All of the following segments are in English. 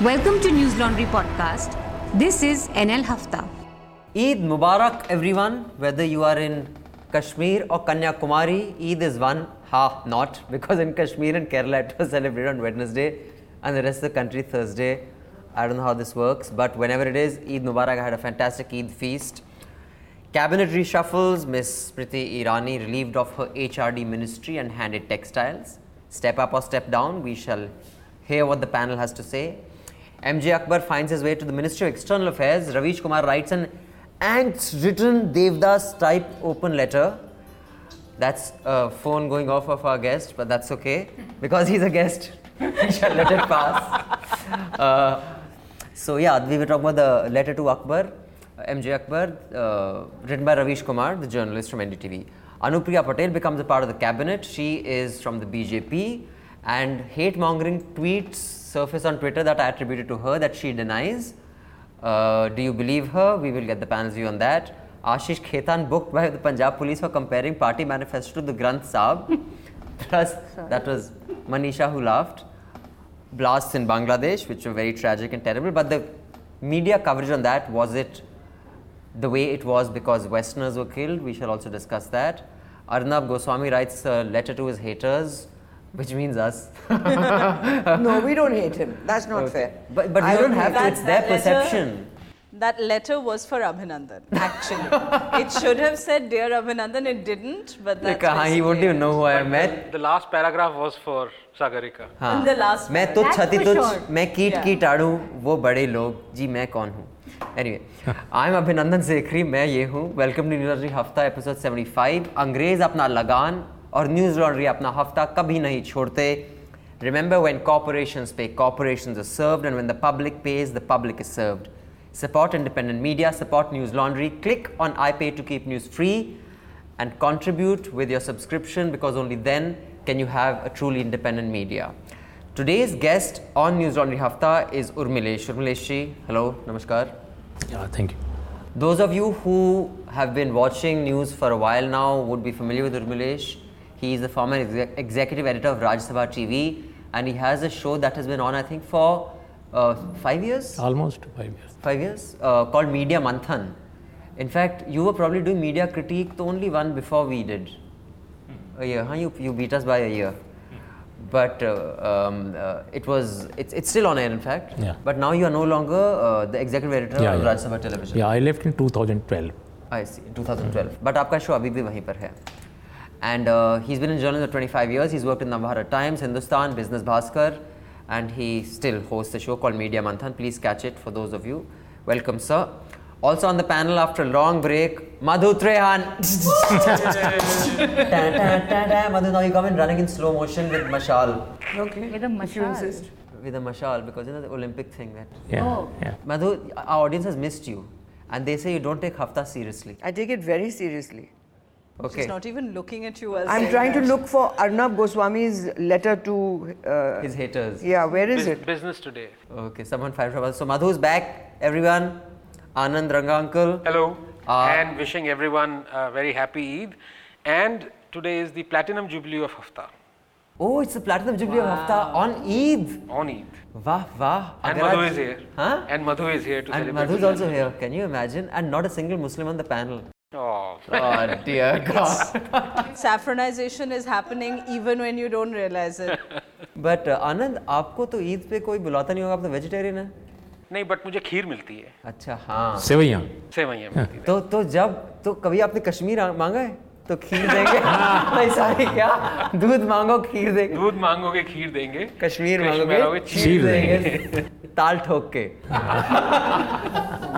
Welcome to News Laundry Podcast. This is NL Hafta. Eid Mubarak, everyone. Whether you are in Kashmir or Kanyakumari, Eid is one half not because in Kashmir and Kerala it was celebrated on Wednesday and the rest of the country Thursday. I don't know how this works, but whenever it is, Eid Mubarak, I had a fantastic Eid feast. Cabinet reshuffles, Smriti Irani relieved of her HRD ministry and handed textiles. Step up or step down, we shall hear what the panel has to say. MJ Akbar finds his way to the Ministry of External Affairs. Ravish Kumar writes an angst written Devdas type open letter. That's a phone going off of our guest, but that's okay because he's a guest. we shall let it pass. Uh, so, yeah, we were talking about the letter to Akbar, uh, MJ Akbar, uh, written by Ravish Kumar, the journalist from NDTV. Anupriya Patel becomes a part of the cabinet. She is from the BJP, and hate mongering tweets surface on Twitter that I attributed to her that she denies. Uh, do you believe her? We will get the panel's view on that. Ashish Khetan booked by the Punjab police for comparing party manifesto to the Granth Sahib. Plus, that was Manisha who laughed. Blasts in Bangladesh, which were very tragic and terrible. But the media coverage on that was it the way it was because Westerners were killed? We shall also discuss that. Arnab Goswami writes a letter to his haters, which means us. no, we don't hate him. That's not okay. fair. But, but we I don't don't have to, it's their letter- perception. That letter was for Abhinandan, actually. it should have said Dear Abhinandan, it didn't, but that's Like, हाँ, he won't even know who I am. मैं The last paragraph was for Sagarika. हाँ, In the last मैं तो. छति तुझ. मैं कीट Yeah. की टाड़ू वो बड़े लोग जी मैं कौन हूँ एनीवे आई एम अभिनंदन सेखरी मैं ये हूँ वेलकम टू न्यूज़ हफ़्ता एपिसोड 75 अंग्रेज़ अपना लगान और न्यूज लॉन्ड्री अपना हफ्ता कभी नहीं छोड़ते Remember when corporations pay, corporations are served, and when the public pays, the public is served. Support independent media, support News Laundry. Click on iPay to keep news free and contribute with your subscription because only then can you have a truly independent media. Today's guest on News Laundry Hafta is Urmilesh. Urmilesh ji, hello, namaskar. Yeah, thank you. Those of you who have been watching news for a while now would be familiar with Urmilesh. He is the former exec executive editor of Rajya Sabha TV, and he has a show that has been on, I think, for uh, five years. Almost five years. Five years, uh, called Media Manthan. In fact, you were probably doing media critique, the only one before we did. A year, huh? You, you beat us by a year. But uh, um, uh, it was it's, it's still on air, in fact. Yeah. But now you are no longer uh, the executive editor yeah, of yeah. Rajya Sabha Television. Yeah, I left in 2012. I see 2012 but आपका show अभी भी वहीं पर है and uh, he's been in journalism for 25 years. He's worked in Navbharat Times, Hindustan, Business Bhaskar, and he still hosts a show called Media Manthan. Please catch it for those of you. Welcome, sir. Also on the panel after a long break, Madhu Trehan. Ta- ta- ta- ta. Madhu, now you come in running in slow motion with mashal. Okay. With a If you mashal. insist. With a mashal, because you know the Olympic thing that. Yeah, Oh. yeah. Madhu, our audience has missed you. And they say you don't take hafta seriously. I take it very seriously. Okay. She's not even looking at you as I'm saying trying to look for Arnab Goswami's letter to. Uh, His haters. yeah, where is Bus- it? Business today. Okay, someone fired trouble. So Madhu's back, everyone. Anand Ranga uncle. Hello. Uh, and wishing everyone a very happy Eid. And today is the platinum jubilee of Hafta Oh, it's the platinum jubilee of Hafta on Eid. on Eid. Wah wah. And Agar Madhu is here. Huh? And Madhu is here to And celebrate. Madhu's the also here. Can you imagine? And not a single Muslim on the panel. Oh. Oh dear God. Saffronization is happening even when you don't realize it. But uh, Anand, आपको तो ईद पे कोई बुलाता नहीं होगा आप तो vegetarian है नहीं बट मुझे खीर मिलती है अच्छा हाँ सेवैया सेवैया मिलती तो तो जब तो कभी आपने कश्मीर मांगा है तो खीर देंगे। भाई सारी क्या? दूध मांगो खीर देंगे। दूध मांगोगे खीर देंगे। कश्मीर मांगोगे खीर देंगे। ताल ठोक के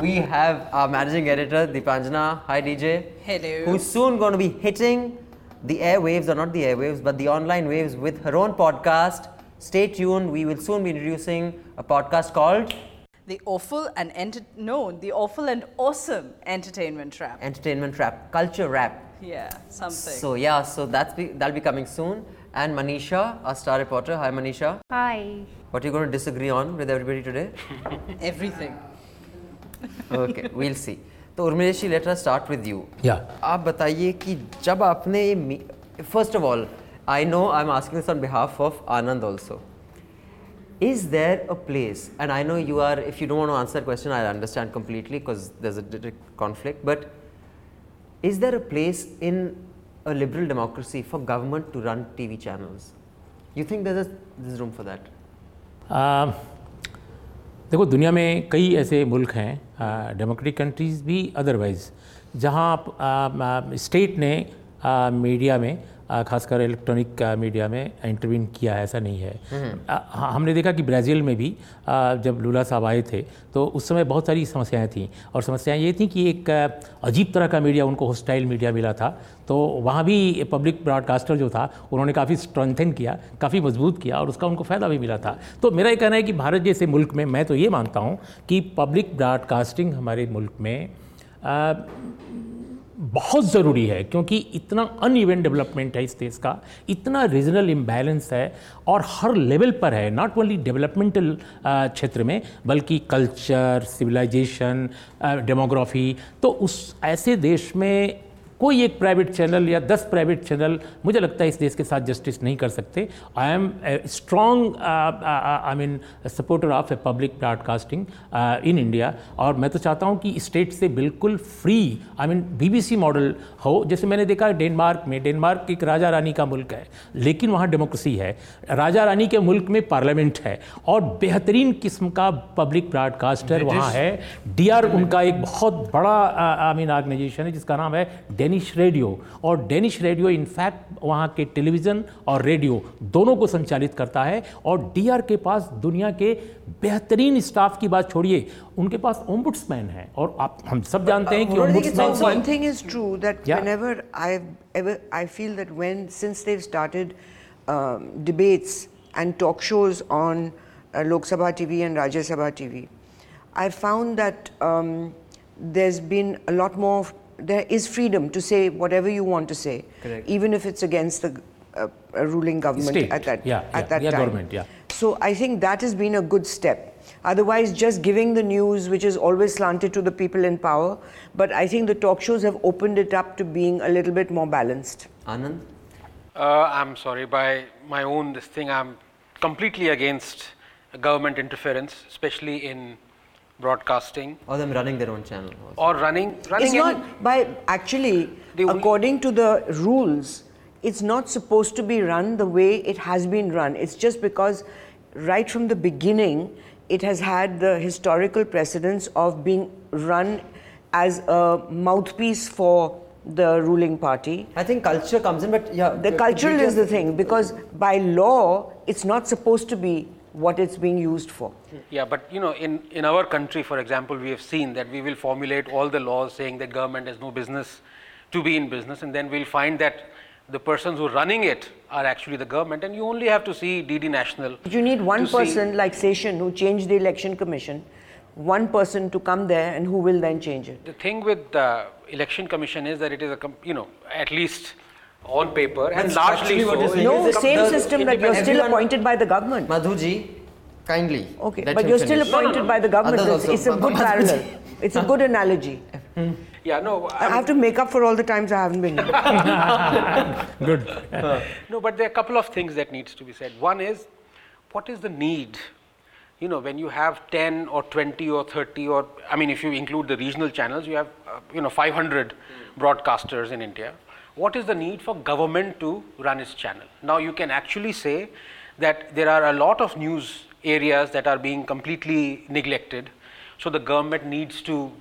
we have our managing editor Deepanjana hi DJ hello who soon going be hitting the airwaves or not the airwaves but the online waves with her own podcast stay tuned we will soon be introducing a podcast called The awful and enter- no, the awful and awesome entertainment trap. Entertainment trap, culture rap. Yeah, something. so yeah so that's be, that'll be coming soon and Manisha our star reporter hi Manisha Hi. what are you going to disagree on with everybody today Everything. okay we'll see तो Urmilesh late us start with you Yeah. आप बताइए कि जब आपने first of all I know I am asking this on behalf of Anand also is there a place and i know you are if you don't want to answer that question i understand completely because there's a direct conflict but is there a place in a liberal democracy for government to run tv channels you think there's a there's room for that देखो दुनिया में कई ऐसे मुल्क हैं democratic countries भी otherwise जहाँ आप स्टेट ने मीडिया में खासकर इलेक्ट्रॉनिक मीडिया में इंटरवीन किया है ऐसा नहीं है। आ, हाँ, हमने देखा कि ब्राज़ील में भी जब लूला साहब आए थे तो उस समय बहुत सारी समस्याएँ थीं। और समस्याएँ ये थी कि एक अजीब तरह का मीडिया उनको होस्टाइल मीडिया मिला था। तो वहाँ भी पब्लिक ब्रॉडकास्टर जो था उन्होंने काफ़ी स्ट्रेंथन किया काफ़ी मज़बूत किया और उसका उनको फ़ायदा भी मिला था। तो मेरा ये कहना है कि भारत जैसे मुल्क में मैं तो ये मानता हूँ कि पब्लिक ब्रॉडकास्टिंग हमारे मुल्क में आ, बहुत ज़रूरी है, क्योंकि इतना अन इवेंट डेवलपमेंट है इस देश का, इतना रीजनल इम्बैलेंस है, और हर लेवल पर है नॉट ओनली डेवलपमेंटल क्षेत्र में, बल्कि कल्चर सिविलाइजेशन डेमोग्राफी तो उस ऐसे देश में कोई एक प्राइवेट चैनल या दस प्राइवेट चैनल मुझे लगता है इस देश के साथ जस्टिस नहीं कर सकते। I am strong I mean supporter of a public broadcasting in India और मैं तो चाहता हूँ कि स्टेट से बिल्कुल free I mean BBC model हो। जैसे मैंने देखा डेनमार्क में डेनमार्क एक राजा रानी का मुल्क है लेकिन वहाँ डेमोक्रेसी है। राजा रानी के मुल्क में पार्लियामेंट है और बेहतरीन किस्म का पब्लिक ब्रॉडकास्टर वहाँ है। डीआर उनका एक बहुत बड़ा आई मीन ऑर्गेनाइजेशन है जिसका नाम है डेनिश रेडियो और डेनिश रेडियो इनफैक्ट वहाँ के टेलीविज़न और रेडियो दोनों को संचालित करता है और डीआर के पास दुनिया के बेहतरीन स्टाफ की बात छोड़िए उनके पास ओम्बुड्समैन है और आप हम सब जानते हैं कि debates and talk shows on Lok Sabha T V and Rajya Sabha T V I found that there been a more of There is freedom to say whatever you want to say, Correct. even if it's against the uh, ruling government State. at that Yeah, at yeah, that yeah, time. government, yeah. So I think that has been a good step. Otherwise, just giving the news, which is always slanted to the people in power, but I think the talk shows have opened it up to being a little bit more balanced. anand Uh, I'm sorry, by my own this thing, I'm completely against government interference, especially in broadcasting or them running their own channel also. or running. running It's not by actually, The according to the rules, it's not supposed to be run the way it has been run. It's just because right from the beginning, it has had the historical precedence of being run as a mouthpiece for the ruling party. I think culture comes in, but yeah. The cultural is the thing because by law, it's not supposed to be what it's being used for. Yeah, but you know, in, in our country, for example, we have seen that we will formulate all the laws saying that government has no business to be in business, and then we'll find that the persons who are running it are actually the government, and you only have to see DD National. You need one to see- person like Seshan who changed the election commission, one person to come there and who will then change it. The thing with the election commission is that it is a, you know, at least on paper and largely actually what so. No, Is the same the system that you're still appointed by the government. Madhuji, kindly. Okay, but you're still finish. appointed by the government. It's, also. it's a good Madhuji. parallel. It's a good analogy. Yeah, no, I have to make up for all the times I haven't been good No, but there are a couple of things that needs to be said. One is, what is the need? You know, when you have 10 or 20 or 30 or, I mean, if you include the regional channels, you have, uh, you know, 500 broadcasters in India. What is the need for government to run its channel? Now, you can actually say that there are a lot of news areas that are being completely neglected. So the government needs to,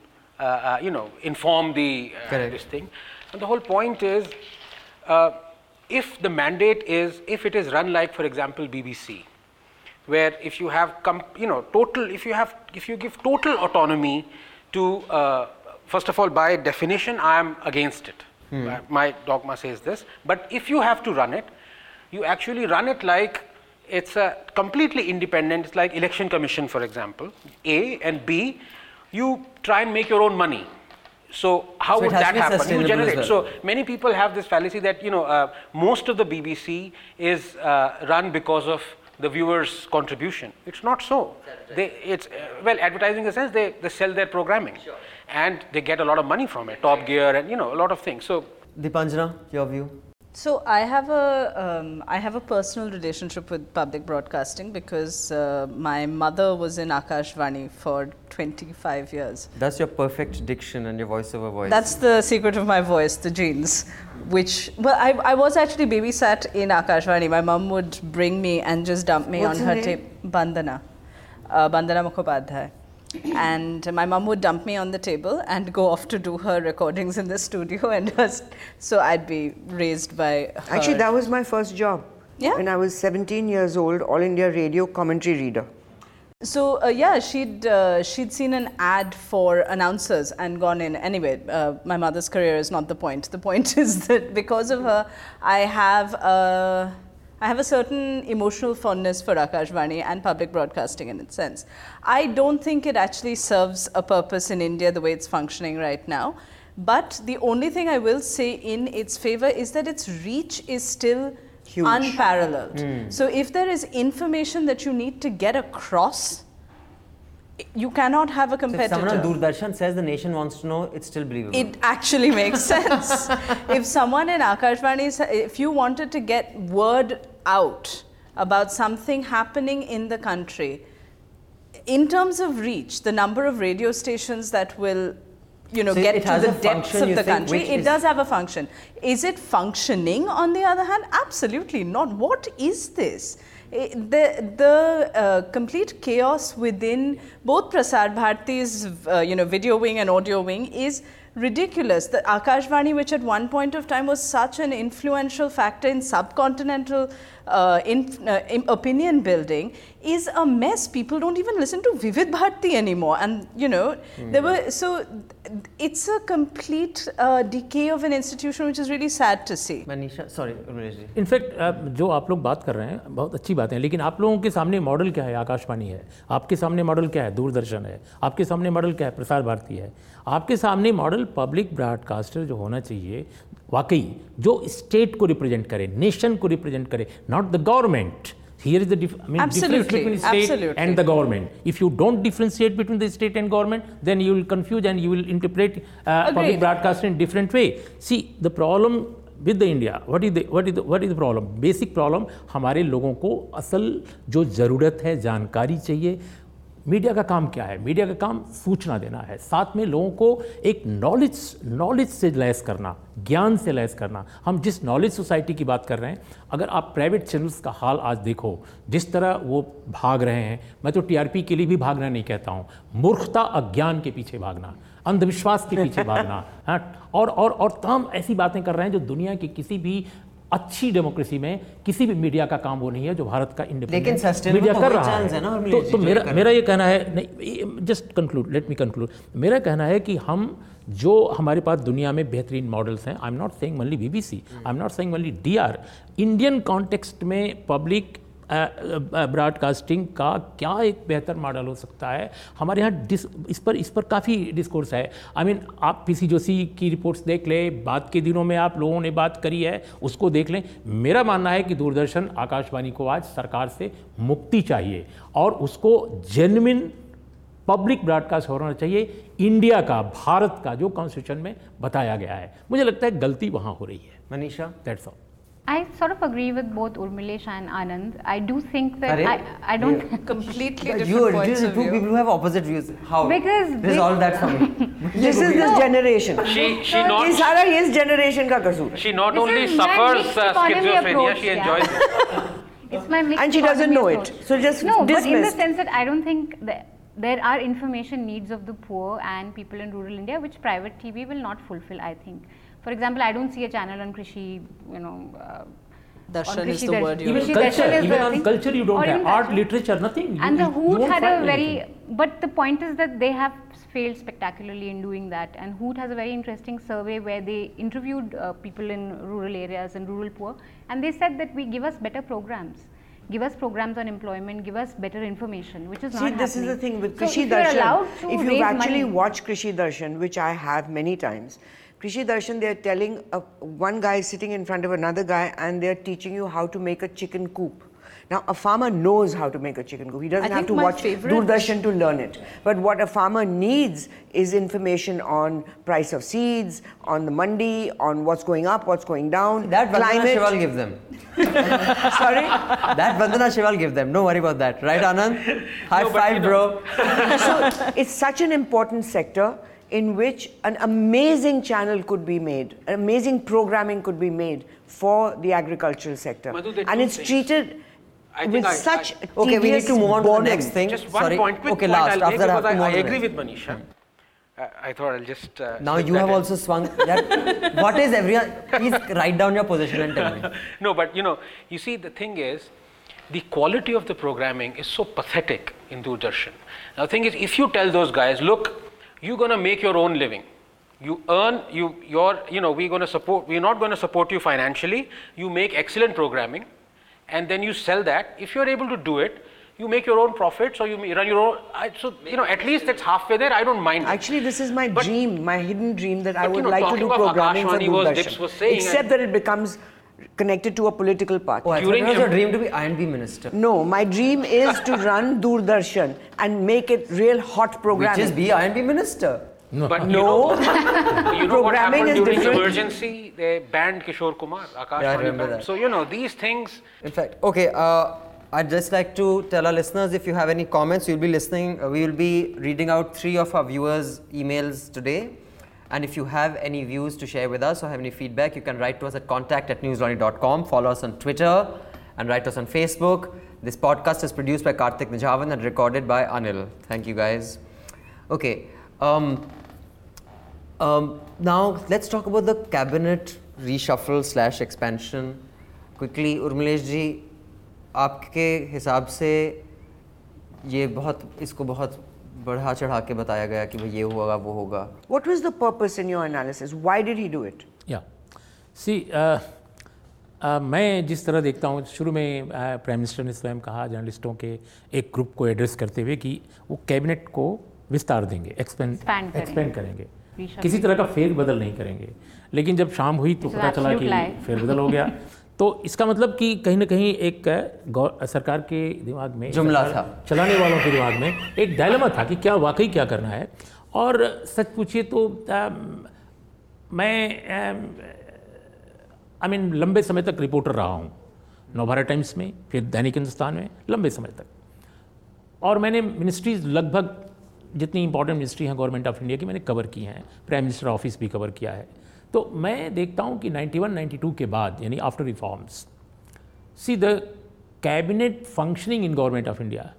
uh, uh, you know, inform the uh, this thing. And the whole point is, uh, if the mandate is, if it is run like, for example, BBC, where if you have, com- you know, total, if you have, if you give total autonomy to, uh, first of all, by definition, I am against it. Uh, My dogma says this. But if you have to run it, you actually run it like it's a completely independent. It's like election commission, for example. A and B, you try and make your own money. So how So would that happen? You generate. well. So many people have this fallacy that you know uh, most of the BBC is uh, run because of the viewers' contribution. It's not so. They, it's uh, well, advertising in the sense they, they sell their programming, and they get a lot of money from it. Top Gear and you know a lot of things. So Dipanjana, your view. So I have a um, I have a personal relationship with public broadcasting because uh, my mother was in Akashvani for 25 years. That's your perfect diction and your voiceover voice. That's the secret of my voice, the genes. Which well, I, I was actually babysat in Akashvani. My mum would bring me and just dump me What's on her her name? tape. Bandana, uh, Bandana Mukhopadhyay. And my mom would dump me on the table and go off to do her recordings in the studio, and just, so I'd be raised by her. Actually, that was my first job. Yeah? When I was 17 years old, All India Radio commentary reader. So uh, yeah, she'd uh, she'd seen an ad for announcers and gone in. Anyway, uh, my mother's career is not the point. The point is that because of her, I have a I have a certain emotional fondness for Akashvani and public broadcasting in its sense. I don't think it actually serves a purpose in India the way it's functioning right now. But the only thing I will say in its favor is that its reach is still Huge. unparalleled. Hmm. So if there is information that you need to get across, you cannot have a So if someone on. Doordarshan says the nation wants to know, it's still believable. It actually makes sense. if someone in Akashvani, if you wanted to get word out about something happening in the country, in terms of reach, the number of radio stations that will, you know, So get to the depths function, of the country, it does have a function. Is it functioning on the other hand? Absolutely not. What is this? Eh, The, the uh, complete chaos within both Prasar Bharati's uh, you know, video wing and audio wing is ridiculous. The Akashvani, which at one point of time was such an influential factor in subcontinental uh, in, uh, in opinion building, is a mess. People don't even listen to Vivid Bharati anymore. And you know, there were so it's a complete uh, decay of an institution, which is really sad to see. Manisha, sorry, Urmilesh ji. जो आप लोग बात कर रहे हैं बहुत अच्छी बात है लेकिन आप लोगों के सामने मॉडल क्या है आकाशवाणी है आपके सामने मॉडल क्या है दूरदर्शन है आपके सामने मॉडल क्या है प्रसार भारती है आपके सामने मॉडल पब्लिक ब्रॉडकास्टर जो होना चाहिए वाकई जो स्टेट को रिप्रेजेंट करे नेशन को रिप्रेजेंट करे not the government here is the dif- I mean, difference between between state absolutely. and the government. If you don't differentiate between the state and government, then you will confuse and you will interpret uh, public broadcasting broadcast in different way. See, the problem with the India, what is the what is the what is the problem? Basic problem हमारे लोगों को असल जो ज़रूरत है जानकारी चाहिए media का काम क्या है? मीडिया का काम सूचना देना है। साथ में लोगों को एक नॉलेज नॉलेज से लैस करना ज्ञान से लैस करना। हम जिस नॉलेज सोसाइटी की बात कर रहे हैं अगर आप प्राइवेट चैनल्स का हाल आज देखो जिस तरह वो भाग रहे हैं मैं तो टीआरपी के लिए भी भागना नहीं कहता हूँ। मूर्खता अज्ञान के पीछे भागना अंधविश्वास के पीछे भागना हाँ, और और और तमाम ऐसी बातें कर रहे हैं जो दुनिया के किसी भी अच्छी डेमोक्रेसी में किसी भी मीडिया का काम वो नहीं है जो भारत का इंडिपेंडेंट मीडिया तो कर रहा है। ना, तो, तो मेरा मेरा ये कहना है नहीं just conclude let me conclude मेरा कहना है कि हम जो हमारे पास दुनिया में बेहतरीन मॉडल्स हैं I am not saying only BBC I am not saying only DR Indian context में पब्लिक ब्रॉडकास्टिंग का क्या एक बेहतर मॉडल हो सकता है? हमारे यहाँ डिस इस पर इस पर काफ़ी डिस्कोर्स है। आई I मीन mean, आप पीसी जोशी की रिपोर्ट्स देख लें बाद के दिनों में आप लोगों ने बात करी है उसको देख लें। मेरा मानना है कि दूरदर्शन आकाशवाणी को आज सरकार से मुक्ति चाहिए और उसको जेन्युइन पब्लिक ब्रॉडकास्ट होना चाहिए। इंडिया का भारत का जो कॉन्स्टिट्यूशन में बताया गया है। मुझे लगता है गलती वहाँ हो रही है। Manisha? That's all I sort of agree with both Urmilesh and Anand. I do think that Arey? I, I don't Completely But different you are points these are of two view. people who have opposite views. How? Because this is they- all that for me. This is this generation. She, she ये not, सारा इस generation का कसूर है. she not This only is my suffers mixed uh, economy schizophrenia, approach, she yeah. enjoys it. it's my mixed And she doesn't economy know approach. it. So just no, but in the dismissed. sense that I don't think that there are information needs of the poor and people in rural India which private TV will not fulfill. I think. for example, I don't see a channel on Krishi, you know. Uh, Darshan on is the Darshan. word you even culture is even on thing. culture you don't have art literature nothing You- and the you- you Hoot had a very, anything. but the point is that they have failed spectacularly in doing that. And Hoot has a very interesting survey where they interviewed uh, people in rural areas and rural poor, and they said that we give us better programs. Give us programs on employment, give us better information, which is See, not this is the happening. thing with So Krishi if you're allowed Darshan. to If you've actually money- watched Krishi Darshan, which I have many times, Krishi Darshan, they're telling uh, one guy sitting in front of another guy and they're teaching you how to make a chicken coop. Now, a farmer knows how to make a chicken coop. He doesn't I have to watch favorite- Doordarshan to learn it. But what a farmer needs is information on price of seeds, on the mandi, on what's going up, what's going down, That Vandana climate. Shiva'll give them. Sorry. That Vandana Shiva'll give them. Don't worry about that. Right, Anand? High No, five, bro. so it's such an important sector in which an amazing channel could be made, an amazing programming could be made for the agricultural sector, Madhu, and it's things. treated I with I- such I- Okay, we need to move on to the next thing. Just one Sorry. point, quick okay, point last. I'll After make that, I because I, move I on to agree with Manisha. I, I thought I'll just. Uh, Now you have in. also swung. That, what is everyone? Please write down your position and tell me. no, but you know, you see, the thing is, the quality of the programming is so pathetic in Doordarshan. Now, the thing is, if you tell those guys, look, you're going to make your own living. You earn, you, you're, you know, we're going to support, we're not going to support you financially. You make excellent programming, and then you sell that. If you're able to do it, you make your own profits or you run your own. I, so, you know, at least it's halfway there. I don't mind. Actually, this is my But- dream, my hidden dream that I but, you would know, like to do programming for Akashvani was- Dips was saying Except and- that it becomes connected to a political party. Oh, I thought During it was your em- dream to be INB minister. No, my dream is to run Doordarshan and make it real hot program. Which programming. is be INB minister. No, but No. you know, you know what Programming happened is during different. the emergency? They banned Kishore Kumar. Akashvani Yeah, I remember that. So you know these things. In fact, okay. Uh, I'd just like to tell our listeners if you have any comments, you'll be listening. Uh, we will be reading out three of our viewers' emails today. And if you have any views to share with us or have any feedback, you can write to us at contact at newslaundry.com. Follow us on Twitter and write to us on Facebook. This podcast is produced by Karthik Nijavan and recorded by Anil. Thank you guys. Okay. Um, um, now let's talk about the cabinet reshuffle slash expansion. Quickly, Urmilesh ji आपके हिसाब से ये बहुत इसको बहुत बढ़ा चढ़ा के बताया गया कि भाई ये होगा वो होगा। What was the purpose in your analysis? Why did he do it? या सी मैं जिस तरह देखता हूँ शुरू में प्राइम मिनिस्टर ने स्वयं कहा जर्नलिस्टों के एक ग्रुप को एड्रेस करते हुए कि वो कैबिनेट को विस्तार देंगे एक्सपेंड एक्सपेंड करेंगे। किसी तरह का फेर बदल नहीं करेंगे। लेकिन जब शाम हुई तो पता चला कि फेर बदल हो गया। तो इसका मतलब कि कहीं ना कहीं एक सरकार के दिमाग में जुमला था। चलाने वालों के दिमाग में एक डायलमा था कि क्या वाकई क्या करना है। और सच पूछिए तो अम, मैं आई मीन लंबे समय तक रिपोर्टर रहा हूँ। नवभारत टाइम्स में फिर दैनिक हिंदुस्तान में लंबे समय तक। और मैंने मिनिस्ट्रीज लगभग जितनी इंपॉर्टेंट मिनिस्ट्री हैं गवर्नमेंट ऑफ़ इंडिया की मैंने कवर की हैं। प्राइम मिनिस्टर ऑफ़िस भी कवर किया है। तो मैं देखता हूँ कि 91 92 के बाद यानी after reforms see the cabinet functioning in government of India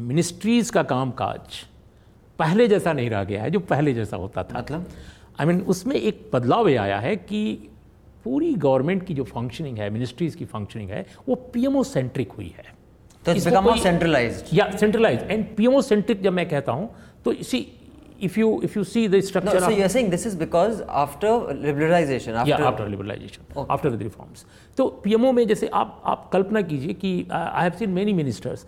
ministries का काम काज पहले जैसा नहीं रह गया है जो पहले जैसा होता था। मतलब? आई मीन उसमें एक बदलाव ये आया है कि पूरी गवर्नमेंट की जो फंक्शनिंग है मिनिस्ट्रीज़ की फंक्शनिंग है वो पीएमओ सेंट्रिक हुई है। तो सेंट्रलाइज्ड या सेंट्रलाइज एंड पीएमओ सेंट्रिक जब मैं कहता हूँ तो इसी if you if you see the structure. No, so you're saying this is because after liberalization. After yeah, after liberalization, okay. after the reforms. तो पीएमओ में जैसे आप आप कल्पना कीजिए कि I have seen many ministers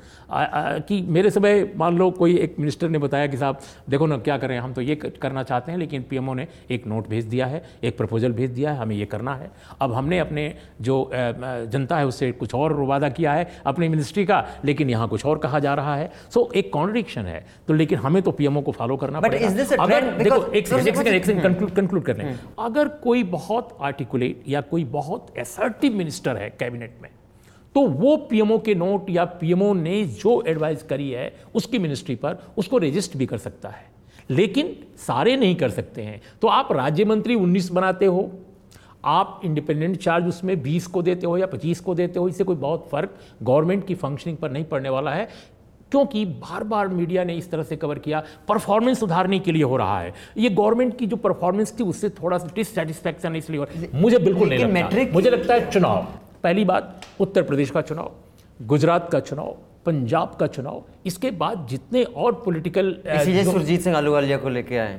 कि मेरे समय मान लो कोई एक मिनिस्टर ने बताया कि साहब देखो ना क्या करें हम तो ये करना चाहते हैं लेकिन पीएमओ ने एक नोट भेज दिया है एक प्रपोजल भेज दिया है हमें ये करना है। अब हमने अपने जो जनता है उससे कुछ और वादा किया है अपनी मिनिस्ट्री का लेकिन यहाँ कुछ और कहा जा रहा है। सो एक कॉन्ट्रडिक्शन है। तो लेकिन हमें तो पीएमओ को फॉलो करना अगर कोई बहुत आर्टिकुलेट या कोई बहुत असर्टिव मिनिस्टर है कैबिनेट में। तो वो पीएमओ के नोट या पीएमओ ने जो एडवाइस करी है, उसकी मिनिस्ट्री पर उसको रजिस्टर भी कर सकता है। लेकिन सारे नहीं कर सकते हैं। तो आप राज्य मंत्री 19 बनाते हो, आप इंडिपेंडेंट चार्ज उसमें 20 को देते हो या 25 को देते हो, इससे कोई बहुत फ़र्क गवर्नमेंट की फंक्शनिंग पर नहीं पड़ने वाला है। क्योंकि बार बार मीडिया ने इस तरह से कवर किया परफॉर्मेंस सुधारने के लिए हो रहा है। ये गवर्नमेंट की जो परफॉर्मेंस थी उससे थोड़ा सा डिससेटिस्फेक्शन इसलिए मुझे बिल्कुल नहीं लगता। मैट्रिक मुझे लगता है चुनाव पहली बात उत्तर प्रदेश का चुनाव गुजरात का चुनाव पंजाब का चुनाव इसके बाद जितने और पोलिटिकल सुरजीत सिंह आलूवालिया को लेके आए।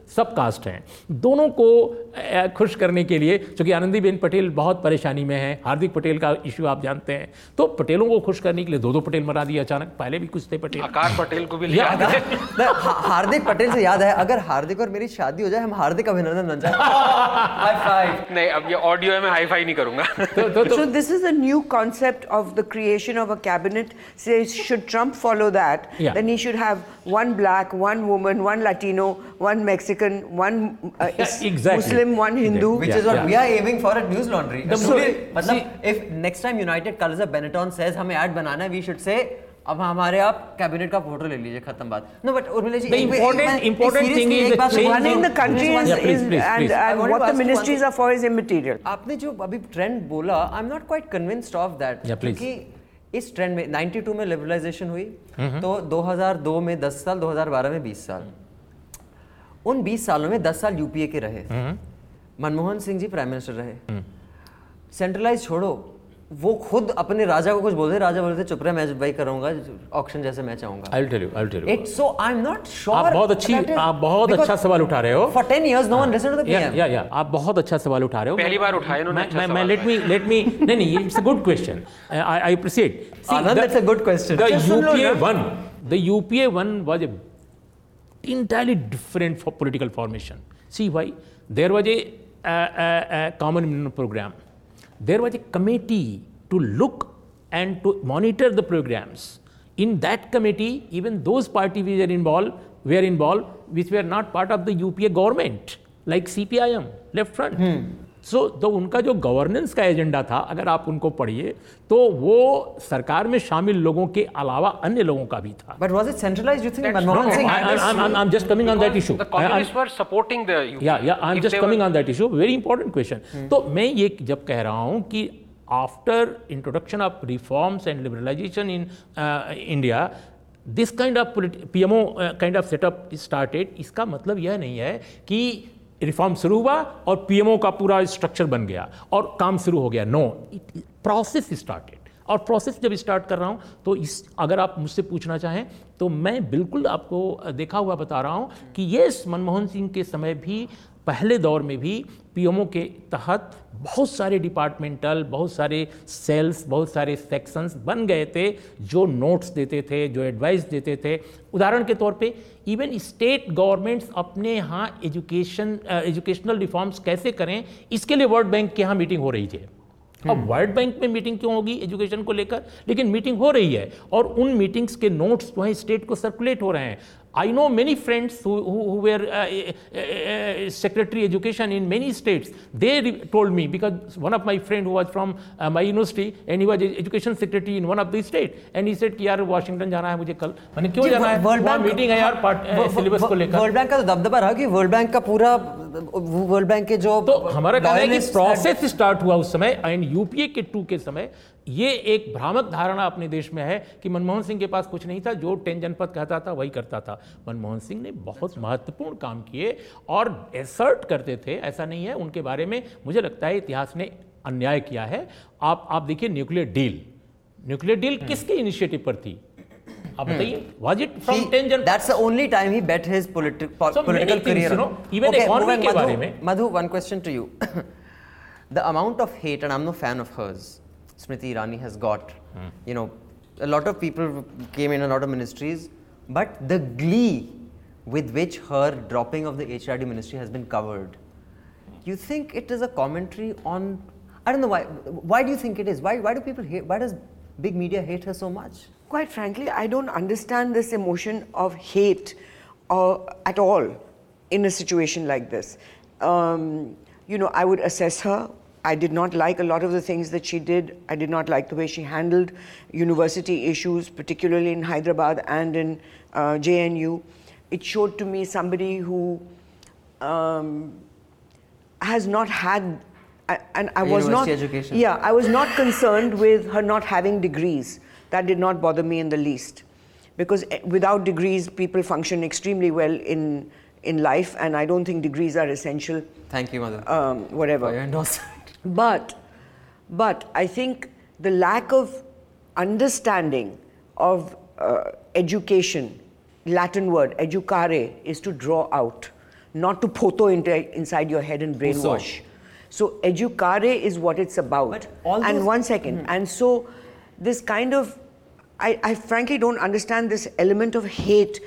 सब कास्ट हैं। दोनों को खुश करने के लिए क्योंकि आनंदीबेन पटेल बहुत परेशानी में है हार्दिक पटेल का इशू आप जानते हैं तो पटेलों को खुश करने के लिए दो दो पटेल मरा दिए अचानक पहले भी कुछ थे पटेल। आकार पटेल को भी ले या- आते हैं। हा- हार्दिक पटेल से याद है अगर हार्दिक और मेरी शादी हो जाए हम हार्दिक अभिनंदन बन जाए हाई फाइव नहीं अब ये ऑडियो है मैं हाई फाई नहीं करूँगा। So this is a new concept of the creation of a cabinet. Say, should Trump follow that, Yeah. then he should have one black, one woman, one Latino, one Mexican, one uh, is- exactly. Muslim, one Hindu. which Yeah, is what yeah. we are aiming for at News Laundry. The more- मतलब see- if next time United Colors of Benetton says हमें ad बनाना है, we should say अब हमारे आप cabinet का photo ले लीजिए खत्म बात no but Urmila ji The एक- एक- important- मैं- important seriously thing is एक the बात change सुनो। Running the country Just is, please, is please, and, please. And want what the ask you one ministries are for is immaterial. आपने जो अभी trend बोला I am not quite convinced of that Yeah, please. क्योंकि इस trend में 92 में liberalisation हुई तो 2002 में 10 साल 2012 में 20 साल उन 20 सालों में 10 साल यूपीए के रहे। मनमोहन सिंह जी प्राइम मिनिस्टर रहे। सेंट्रलाइज छोड़ो। वो खुद अपने राजा को कुछ बोलते राजा बोलते चुप रहे मैं भाई करूँगा ऑक्शन जैसे मैं चाहूँगा। I tell you I tell you it so I am not sure आप बहुत अच्छी आप बहुत अच्छा सवाल उठा रहे हो। For 10 years no one listen to the PM या या आप बहुत अच्छा सवाल उठा रहे हो। पहली बार उठाया इन्होंने मैं अच्छा लेट मी लेट मी नहीं नहीं it's a good question I I appreciate Anand, that's a good question. The UPA. One the UPA one was entirely different for political formation. See why? There was a, common minimum program. There was a committee to look and to monitor the programs. In that committee, even those parties which are involved were involved, which were not part of the UPA government, like CPIM, Left Front. Hmm. So तो उनका जो governance का agenda था अगर आप उनको पढ़िए तो वो सरकार में शामिल लोगों के अलावा अन्य लोगों का भी था But was it centralized? You think That's Manmohan no, Singh? I- I'm- I'm- I'm- I'm just coming on that Because issue. The I- I'm- communists were supporting the UP. या या I am just coming on that issue very important question तो मैं ये जब कह रहा हूँ कि after introduction of reforms and liberalisation in India this kind of PMO kind of setup started इसका मतलब यह नहीं है कि रिफॉर्म शुरू हुआ और पीएमओ का पूरा स्ट्रक्चर बन गया और काम शुरू हो गया. नो प्रोसेस स्टार्टेड और प्रोसेस जब स्टार्ट कर रहा हूँ तो इस, अगर आप मुझसे पूछना चाहें तो मैं बिल्कुल आपको देखा हुआ बता रहा हूँ कि ये मनमोहन सिंह के समय भी पहले दौर में भी पीएमओ के तहत बहुत सारे डिपार्टमेंटल बहुत सारे सेल्स बहुत सारे सेक्शंस बन गए थे जो नोट्स देते थे जो एडवाइस देते थे। उदाहरण के तौर पे इवन स्टेट गवर्नमेंट्स अपने यहाँ एजुकेशन एजुकेशनल रिफॉर्म्स कैसे करें इसके लिए वर्ल्ड बैंक के यहाँ मीटिंग हो रही थी अब वर्ल्ड बैंक में मीटिंग क्यों होगी एजुकेशन को लेकर? लेकिन मीटिंग हो रही है और उन मीटिंग्स के नोट्स वहीं स्टेट को सर्कुलेट हो रहे हैं। I know many friends who, who, who were uh, uh, uh, secretary education in many states. They re- told me because one of my friend who was from uh, my university and he was education secretary in one of the state and he said कि यार Washington जाना है मुझे कल मैंने क्यों जाना है वर्ल्ड वहाँ मीटिंग है यार सिलेबस को लेकर वर्ल्ड बैंक का तो दबदबा रहा कि वर्ल्ड बैंक का पूरा वर्ल्ड बैंक के जो तो हमारा कहना है कि loyalists प्रोसेस स्टार्ट हुआ उस समय एंड यूपीए के टू के समय ये एक भ्रामक धारणा अपने देश में है कि मनमोहन सिंह के पास कुछ नहीं था जो टेन जनपद कहता था वही करता था मनमोहन सिंह ने बहुत महत्वपूर्ण काम किए और एसर्ट करते थे ऐसा नहीं है उनके बारे में मुझे लगता है इतिहास ने अन्याय किया है आप आप देखिए न्यूक्लियर डील न्यूक्लियर डील किसके इनिशिएटिव पर थी आप बताइए was it from po- So many political things, career. you know, on. even economy moving- के बारे में। Madhu, one question to you. the amount of hate, and I'm no fan of hers, Smriti Irani has got. You know, a lot of people came in a lot of ministries, but the glee with which her dropping of the HRD ministry has been covered. You think it is a commentary on? I don't know why. Why do you think it is? Why? Why do people hate? Why does big media hate her so much? Quite frankly, I don't understand this emotion of hate uh, at all in a situation like this. Um, you know, I would assess her. I did not like a lot of the things that she did. I did not like the way she handled university issues, particularly in Hyderabad and in uh, JNU. It showed to me somebody who um, has not had, a- and I was not. Education. Yeah, I was not concerned with her not having degrees. That did not bother me in the least, because eh, without degrees, people function extremely well in in life, and I don't think degrees are essential. Thank you, Madhu. Um, whatever. for your endorsement. But, but I think the lack of understanding of uh, education Latin word, educare, is to draw out, not to poto into, inside your head and brainwash. So educare is what it's about. But all and those- one second, and so this kind of, I, I frankly don't understand this element of hate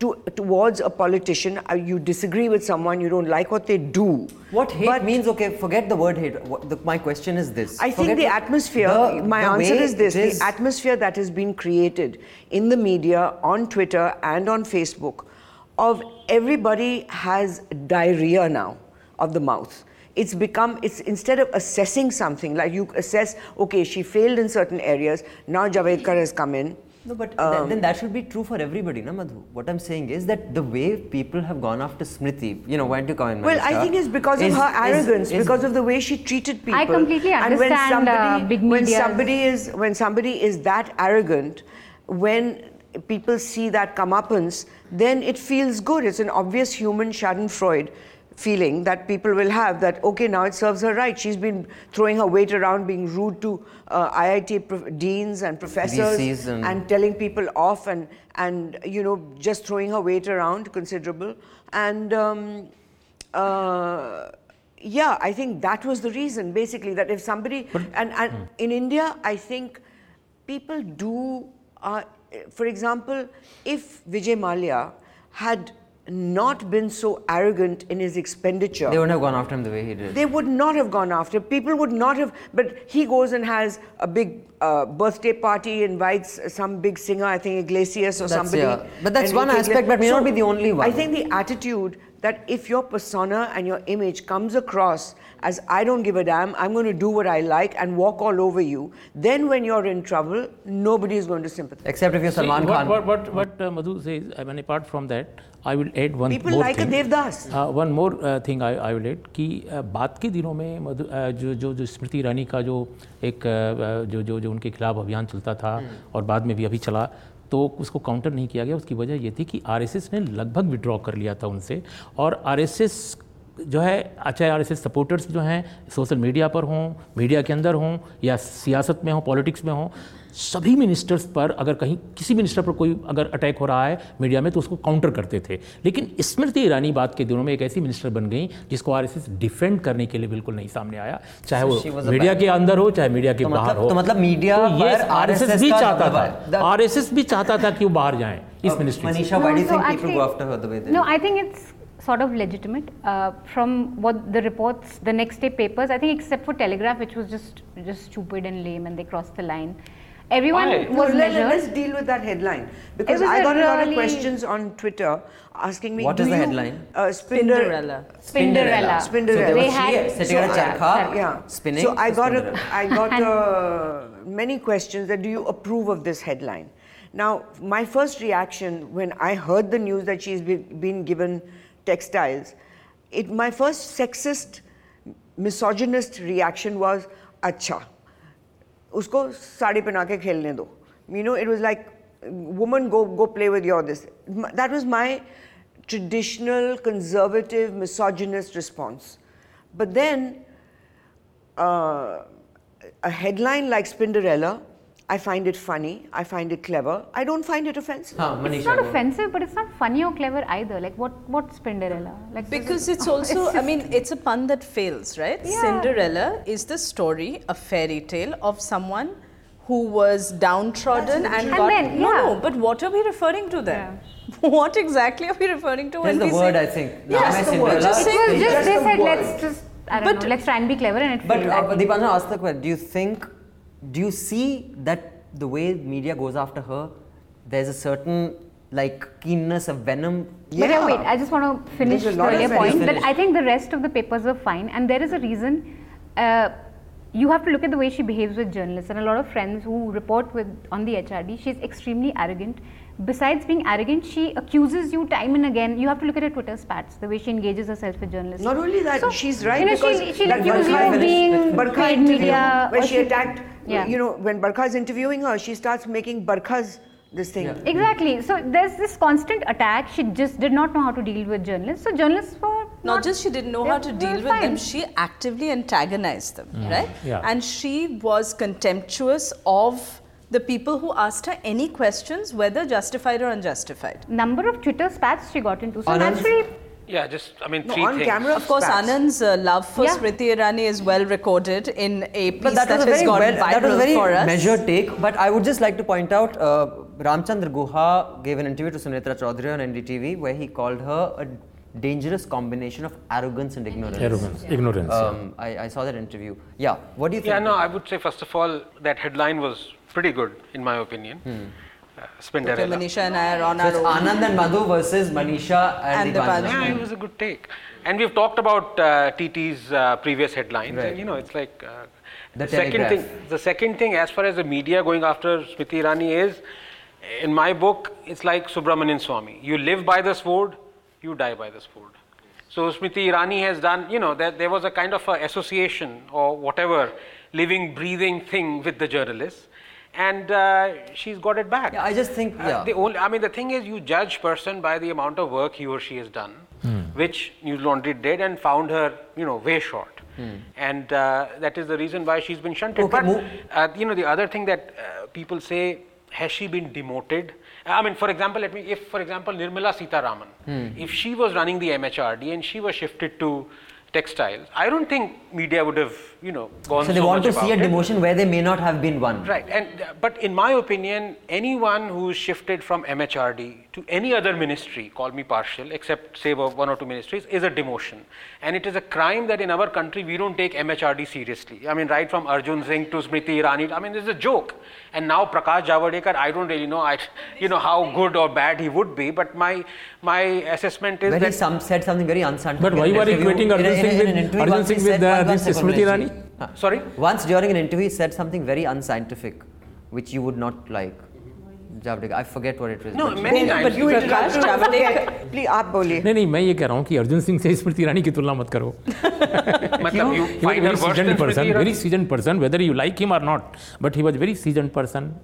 to, towards a politician. Uh, you disagree with someone, you don't like what they do. What hate But- means, okay, forget the word hate. What, the, my question is this. I think Forget the atmosphere, the- my the answer is this is- the atmosphere that has been created in the media, on Twitter, and on Facebook of everybody has diarrhea now of the mouth. It's become, it's instead of assessing something, like you assess, okay, she failed in certain areas, now Javadekar has come in. No, but Um, then that should be true for everybody, na Madhu? What I'm saying is that the way people have gone after Smriti, you know, why don't you come in, Well, I think it's because is- of her arrogance, is- because of the way she treated people. I completely And when understand, uh, somebody, big when somebody is when somebody is that arrogant, when people see that comeuppance, then it feels good. It's an obvious human Schadenfreude feeling that people will have that okay now it serves her right. She's been throwing her weight around being rude to uh, IIT prof- deans and professors and- and telling people off and and you know just throwing her weight around considerable. And um, uh, yeah i think that was the reason basically that if somebody and, and in india i think people do uh, for example if vijay mallya had not been so arrogant in his expenditure They wouldn't have gone after him the way he did. they would not have gone after. People would not have. But he goes and has a big uh, birthday party, invites some big singer, I think Iglesias or That's- somebody. yeah. But that's one aspect, but may not be the only one. I think the attitude that if your persona and your image comes across as I don't give a damn, I'm going to do what I like and walk all over you, then when you're in trouble, nobody is going to sympathize. Except if you're See, Salman what, Khan. What, what, what uh, Madhu says, I mean, apart from that, I will add one People more like thing. a Devdas. Uh, one more uh, thing I, I will add कि uh, बाद के दिनों में मधु uh, जो जो जो स्मृति ईरानी का जो एक uh, जो जो जो उनके खिलाफ अभियान चलता था और बाद में भी अभी चला तो उसको काउंटर नहीं किया गया। उसकी वजह ये थी कि आरएसएस ने लगभग विड्रॉ कर लिया था उनसे और आरएसएस जो है अच्छा आर एस सपोर्टर्स जो हैं सोशल मीडिया पर हों मीडिया के अंदर हों या सियासत में हों पॉलिटिक्स में हों सभी मिनिस्टर्स पर अगर कहीं किसी मिनिस्टर पर कोई अगर अटैक हो रहा है मीडिया में तो उसको काउंटर करते थे। लेकिन स्मृति ईरानी बात के दिनों में एक ऐसी मिनिस्टर बन गई जिसको आर डिफेंड करने के लिए बिल्कुल नहीं सामने आया। चाहे वो मीडिया के अंदर हो चाहे मीडिया के बाहर हो। मतलब मीडिया आर एस भी चाहता था। आर भी चाहता था कि वो बाहर जाए इस ministry sort of legitimate uh, from what the reports the next day papers i think except for telegraph which was just just stupid and lame and they crossed the line. uh, Everyone Why? was No, let, measured. us deal with that headline because I got a lot of questions on Twitter asking me. What do the you- headline? Uh, Spinder- Spinderella. Spinderella. So there Spinderella. was They she had- sitting at a so- charkha, yeah, Yeah. spinning. So I got a, Spinderella. I got uh, many questions that do you approve of this headline? Now, my first reaction when I heard the news that she's been, been given textiles, it my first sexist, misogynist reaction was, "Acha." उसको साड़ी पहना के खेलने दो you know it was like woman go go play with your this that was my traditional conservative misogynist response but then uh, a headline like Spinderella I find it funny I find it clever I don't find it offensive Huh, Manisha, It's not go offensive, but it's not funny or clever either. Like what? What's Spinderella? Like Because it's also, I mean, it's a pun that fails, right? Yeah. Cinderella is the story, a fairy tale of someone who was downtrodden and And got. then, No, yeah. no, but what are we referring to then? What exactly are we referring to There's when the we word, say? I think. Yes, Naam hai the word. Cinderella. Just it was just, just they a said word. let's just I don't But- know, let's try and be clever, and it But failed. uh, I think. Deepana, ask the question. Do you think, do you see that the way media goes after her, there's a certain like keenness, a venom? But yeah, Yeah. wait, I just want to finish There's the earlier point that finish. I think the rest of the papers were fine, and there is a reason. Uh, you have to look at the way she behaves with journalists, and a lot of friends who report with on the HRD, she's extremely arrogant. Besides being arrogant, she accuses you time and again. You have to look at her Twitter spats, the way she engages herself with journalists. Not only that, So, she's right you know, because she'll, she'll accuse you Barkha- of being Barkha paid interview, media. when she she'll- attacked, Yeah. you know, when Barkha is interviewing her, she starts making Barkha's this thing. Exactly. So there's this constant attack. She just did not know how to deal with journalists. So journalists were Not just she didn't know how to they- they deal were with them, she actively antagonized them, mm. right? Yeah. And she was contemptuous of the people who asked her any questions, whether justified or unjustified. Number of Twitter spats she got into. So Anand? naturally, Yeah, just I mean No, three on things. camera, Of course, spats. Anand's uh, love for Yeah. Smriti Irani is well recorded in a piece But that, was a has very gone well, viral that was a very for us. measured take. But I would just like to point out, uh, Ramchandra Guha gave an interview to Sunetra Choudhury on NDTV where he called her a dangerous combination of arrogance and ignorance. Arrogance, ignorance. yeah. Um, I, I saw that interview. Yeah. What do you think? Yeah, no, I would say first of all that headline was pretty good in my opinion. Uh, Okay, Spinderella. Manisha and I are on So our it's own. Anand and Madhu versus Manisha and, And the the Banjara. Banjara. Yeah, it was a good take. And we've talked about uh, TT's uh, previous headlines, Right. and you know, it's like uh, The second Telegraph. thing. The second thing, as far as the media going after Smriti Irani is, in my book, it's like Subramanian Swami. You live by the sword, you die by the sword. So Smriti Irani has done, you know, that there was a kind of a association or whatever, living, breathing thing with the journalists, and uh, she's got it back. Yeah, I just think, Uh, the only, I mean, the thing is, you judge person by the amount of work he or she has done, which News Laundry did and found her, you know, way short. And uh, that is the reason why she's been shunted. Okay, but, move- uh, you know, the other thing that uh, people say, has she been demoted? I mean, for example, let me, if, for example, Nirmala Sitharaman, if she was running the MHRD and she was shifted to textiles, I don't think media would have, you know, gone So they want much to see a about it. demotion where they may not have been one. Right, and but in my opinion, anyone who's shifted from MHRD to any other ministry, call me partial, except say one or two ministries, is a demotion, and it is a crime that in our country we don't take MHRD seriously. I mean, right from Arjun Singh to Smriti Irani, I mean, this is a joke. And now Prakash Javadekar, I don't really know, I, you know, how good or bad he would be, but my my assessment is Where he that some, said something very unscientific. But why in an were you interview- equating in a- Arjun in a- Singh in with- Arjun Singh with, said- one- one this Smriti Irani? Uh, Sorry? Once during an interview, he said something very unscientific, which you would not like. I forget what it was. No, many times. But you were Prakash Javadek. Please, आप बोलिए नहीं नहीं मैं ये कह रहा हूँ कि अर्जुन सिंह से स्मृति ईरानी की तुलना मत करो मतलब you find her season person very season person whether you like him or not but he was very season person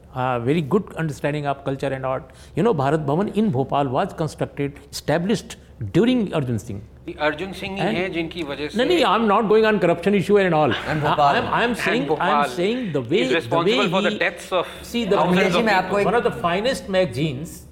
very good understanding of culture and art you know Bharat Bhavan in Bhopal was constructed established during Arjun Singh Arjun Singh ही हैं जिनकी वजह से नहीं I am not going on corruption issue and all I am saying I am saying the way the way for the deaths of see the मैं आपको one of the finest magazines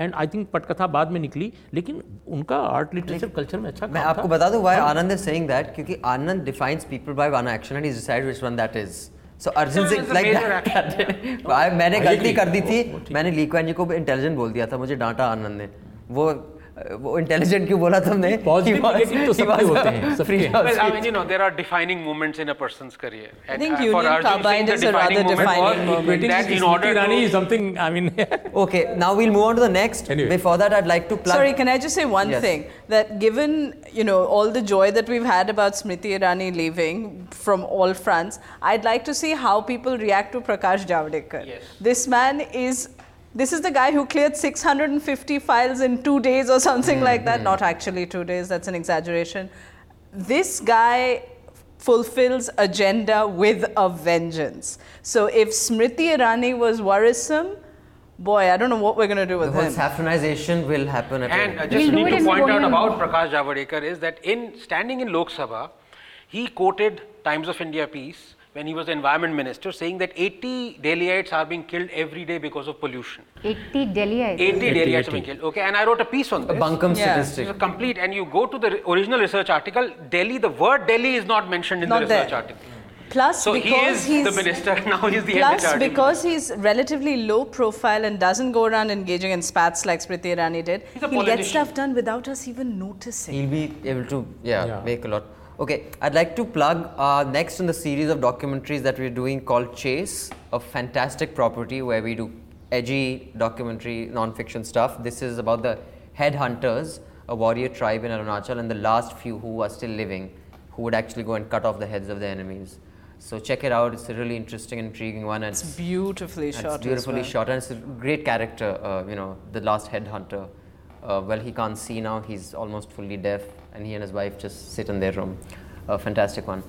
and I think पटकथा बाद में निकली लेकिन उनका art literature culture में अच्छा मैं आपको बता दूँ why Anand is saying that क्योंकि Anand defines people by one action and he which one that is so Arjun Singh like मैंने गलती कर दी थी। मैंने लीकवैन जी को इंटेलिजेंट बोल दिया था मुझे डांटा आनंद ने। वो वो इंटेलिजेंट क्यों बोला तुमने was- negative तो सबके was होते हैं, सबके free हैं। house Well, I kid. mean, you know, there are defining moments in a person's career. And, think uh, for Union Arjun Singh, Carbide the is a rather defining moment defining was moment. Waiting that to in see order Smriti Irani to is something I mean Okay, now we'll move on to the next. Anyway. Before that, I'd like to plug. Sorry, can I just say one Yes. thing? That given you know all the joy that we've had about Smriti Irani leaving from all fronts, I'd like to see how people react to Prakash Javadekar. Yes. This man is. This is the guy who cleared 650 files in two days or something hmm, like that. Hmm. Not actually two days. That's an exaggeration. This guy fulfills agenda with a vengeance. So if Smriti Irani was worrisome, boy, I don't know what we're going to do with whole him. saffronization will happen at And uh, a- I just We'll need to point out Bohemian. about Prakash Javadekar is that in standing in Lok Sabha, he quoted Times of India piece when he was the environment minister saying that 80 Delhiites are being killed every day because of pollution. 80 Delhiites. 80 80, Delhiites are being killed. Okay, and I wrote a piece on a this. bunkum Yeah. statistic. It's a complete, and you go to the original research article, Delhi, the word Delhi is not mentioned in Not the research there. article. Plus, So he because is he's the minister, now he's the Plus, MHRD. because he's relatively low profile and doesn't go around engaging in spats like Smriti Irani did, He's a he'll get stuff done without us even noticing. He'll be able to, yeah, Yeah. make a lot. Okay, I'd like to plug our next in the series of documentaries that we're doing called Chase, a fantastic property where we do edgy documentary non-fiction stuff. This is about the headhunters, a warrior tribe in Arunachal, and the last few who are still living, who would actually go and cut off the heads of their enemies. So check it out. It's a really interesting, intriguing one. And It's beautifully it's shot. as beautifully well. shot, and it's a great character. Uh, you know, the last headhunter. Uh, well, he can't see now; he's almost fully deaf, and he and his wife just sit in their room. A fantastic one.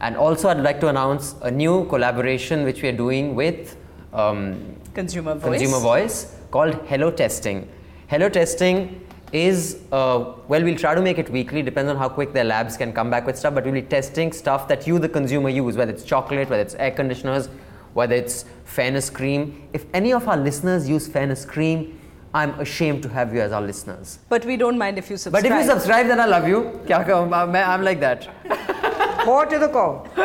And also, I'd like to announce a new collaboration which we are doing with um, Consumer voice. Consumer Voice called Hello Testing. Hello Testing is uh, well, we'll try to make it weekly, depends on how quick their labs can come back with stuff, but we'll be testing stuff that you, the consumer, use, whether it's chocolate, whether it's air conditioners, whether it's fairness cream. If any of our listeners use fairness cream, I'm ashamed to have you as our listeners. But we don't mind if you subscribe. But if you subscribe, then I love you. Kya kahun? I'm I'm like that. More to the core.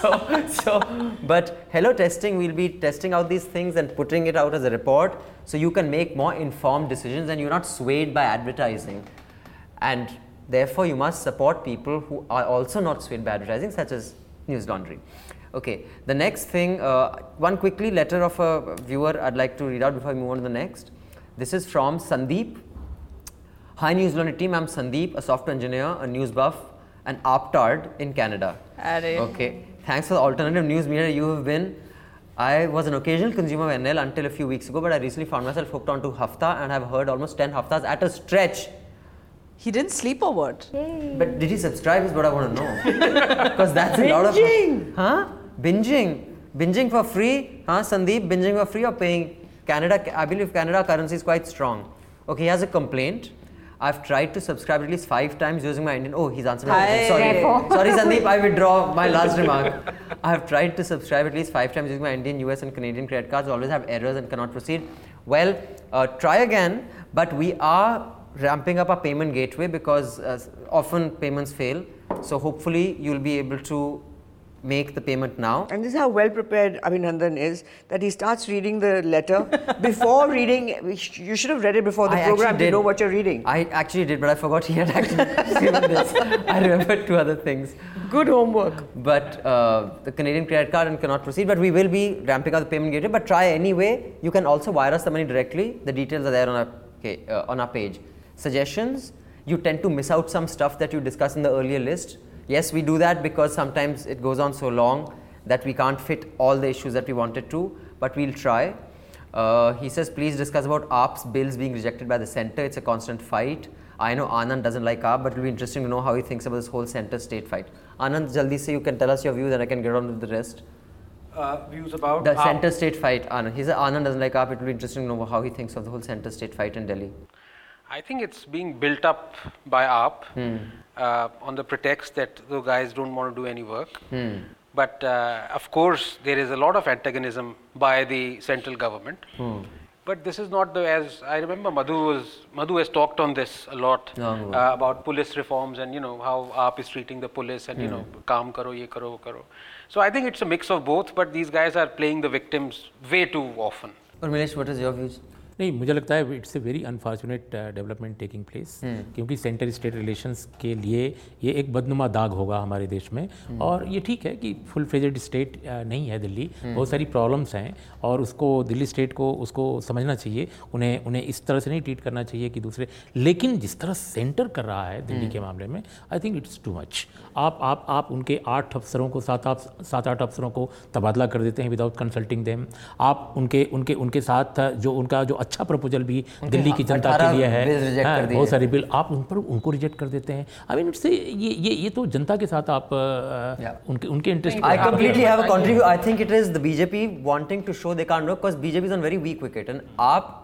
so, so, but hello testing, we'll be testing out these things and putting it out as a report so you can make more informed decisions and you're not swayed by advertising. And therefore, you must support people who are also not swayed by advertising, such as News Laundry. Okay, the next thing, uh, one quickly letter of a viewer I'd like to read out before I move on to the next. This is from Sandeep. Hi News team, I'm Sandeep, a software engineer, a news buff, an AAPTARD in Canada. Arre. Okay, thanks for the alternative news media you have been. I was an occasional consumer of NL until a few weeks ago, but I recently found myself hooked onto Hafta and have heard almost 10 Haftas at a stretch. He didn't sleep or what? But did he subscribe is what I want to know. Because that's a lot of. Huh? Binging. Binging for free? Huh, Sandeep? Binging for free or paying? Canada, I believe Canada currency is quite strong. Okay, he has a complaint. I've tried to subscribe at least five times using my Indian. Oh, he's answered my question. Sorry. Sorry, Sandeep, I withdraw my last remark. I have tried to subscribe at least five times using my Indian, US, and Canadian credit cards. Always have errors and cannot proceed. Well, uh, try again, but we are ramping up our payment gateway because uh, often payments fail. So hopefully you'll be able to make the payment now. And this is how well prepared Abhinandan is that he starts reading the letter before reading. You should have read it before the I program to know what you're reading. I actually did, but I forgot he had actually given this. I remembered two other things. Good homework. But uh, the Canadian credit card and cannot proceed. But we will be ramping up the payment gateway. But try anyway. You can also wire us the money directly. The details are there on our okay, uh, on our page. Suggestions. You tend to miss out some stuff that you discussed in the earlier list. Yes, we do that because sometimes it goes on so long that we can't fit all the issues that we wanted to. But we'll try. Uh, he says, please discuss about AAP's bills being rejected by the centre. It's a constant fight. I know Anand doesn't like AAP, but it'll be interesting to know how he thinks about this whole centre state fight. Anand, jaldi se you can tell us your views and I can get on with the rest. Uh, views about The centre state fight, Anand. He said Anand doesn't like AAP. It will be interesting to know how he thinks of the whole centre state fight in Delhi. I think it's being built up by AAP hmm. uh, on the pretext that the guys don't want to do any work. Hmm. But uh, of course, there is a lot of antagonism by the central government. Hmm. But this is not the as I remember Madhu was Madhu has talked on this a lot uh, about police reforms and you know how AAP is treating the police and you know calm karo ye karo karo. So I think it's a mix of both. But these guys are playing the victims way too often. Urmilesh, what is your views? नहीं मुझे लगता है it's a very unfortunate development taking place क्योंकि centre state relations के लिए ये एक बदनुमा दाग होगा हमारे देश में। और ये ठीक है कि फुल फ्लेजेड स्टेट नहीं है दिल्ली। बहुत सारी प्रॉब्लम्स हैं और उसको दिल्ली स्टेट को उसको समझना चाहिए। उन्हें उन्हें इस तरह से नहीं ट्रीट करना चाहिए कि दूसरे। लेकिन जिस तरह सेंटर कर रहा है दिल्ली के मामले में I think it's too much आप आप आप उनके आठ अफसरों को सात आप सात आठ अफसरों को तबादला कर देते हैं विदाउट कंसल्टिंग देम आप उनके उनके उनके साथ जो उनका जो अच्छा प्रपोजल भी दिल्ली की जनता के लिए है। हाँ, बहुत सारे बिल आप उन पर उनको रिजेक्ट कर देते हैं। आई मीन इससे ये ये ये तो जनता के साथ आप उनके उनके interest I completely have a contribute I think it is the BJP wanting to show they can't work because BJP is on very weak wicket and आप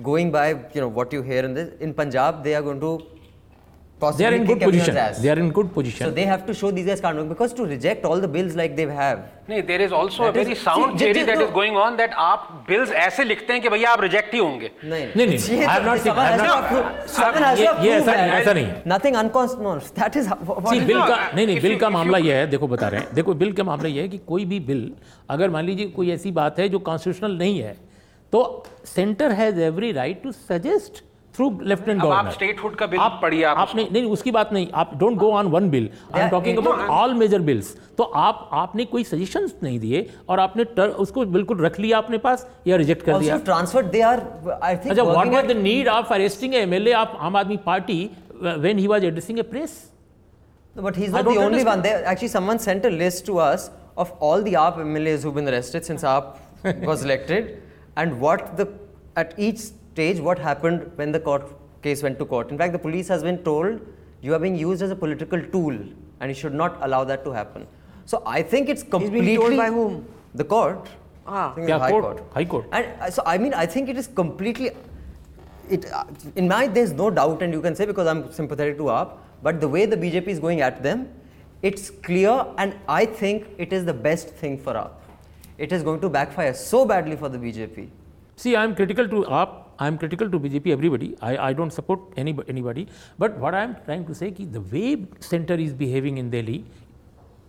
going by you know what you hear in this in Punjab they are going to they are in good position they are in good position So they have to show these guys can't work because to reject all the bills like they have. नहीं there is also that a That is- very sound see, theory that no. is going on that आप bills ऐसे लिखते हैं कि भैया आप reject ही होंगे नहीं नहीं, नहीं, I have तो- not seen- I have has not- to someone has to ये- ऐसा नहीं- ऐसा नहीं। Nothing unconstitutional. That is what C is- No, का uh, नहीं नहीं you- का मामला ये है देखो बता रहे हैं देखो बिल का मामला ये है कि कोई भी बिल अगर मान लीजिए कोई ऐसी बात है जो कॉन्स्टिट्यूशनल नहीं है तो centre has every right to suggest through lieutenant अब आप statehood का bill पढ़िए आप आपने नहीं उसकी बात नहीं आप don't go on one bill I am talking about all major bills तो आप आपने कोई सजेशंस नहीं दिए और आपने टर, उसको बिल्कुल रख लिया अपने पास या रिजेक्ट कर दिया Also transferred, they are, I think, अच्छा what was the need of arresting MLA of Aam Aadmi Party when he was addressing a press No, but he's not the only one. There, actually, someone sent a list to us of all the ARP MLAs who've been arrested since ARP was elected, and what the at each stage what happened when the court case went to court. In fact, the police has been told you are being used as a political tool, and you should not allow that to happen. So I think it's being completely told by whom? The court. Ah. I think Yeah, the High court. Court. High Court. And uh, so I mean, I think it is completely. it, uh, in my there's no doubt, and you can say because I'm sympathetic to AAP, but the way the BJP is going at them, it's clear, and I think it is the best thing for AAP. It is going to backfire so badly for the BJP. See, I am critical to AAP, I am critical to BJP, everybody. I, I don't support any, anybody. But what I am trying to say is the way center is behaving in Delhi,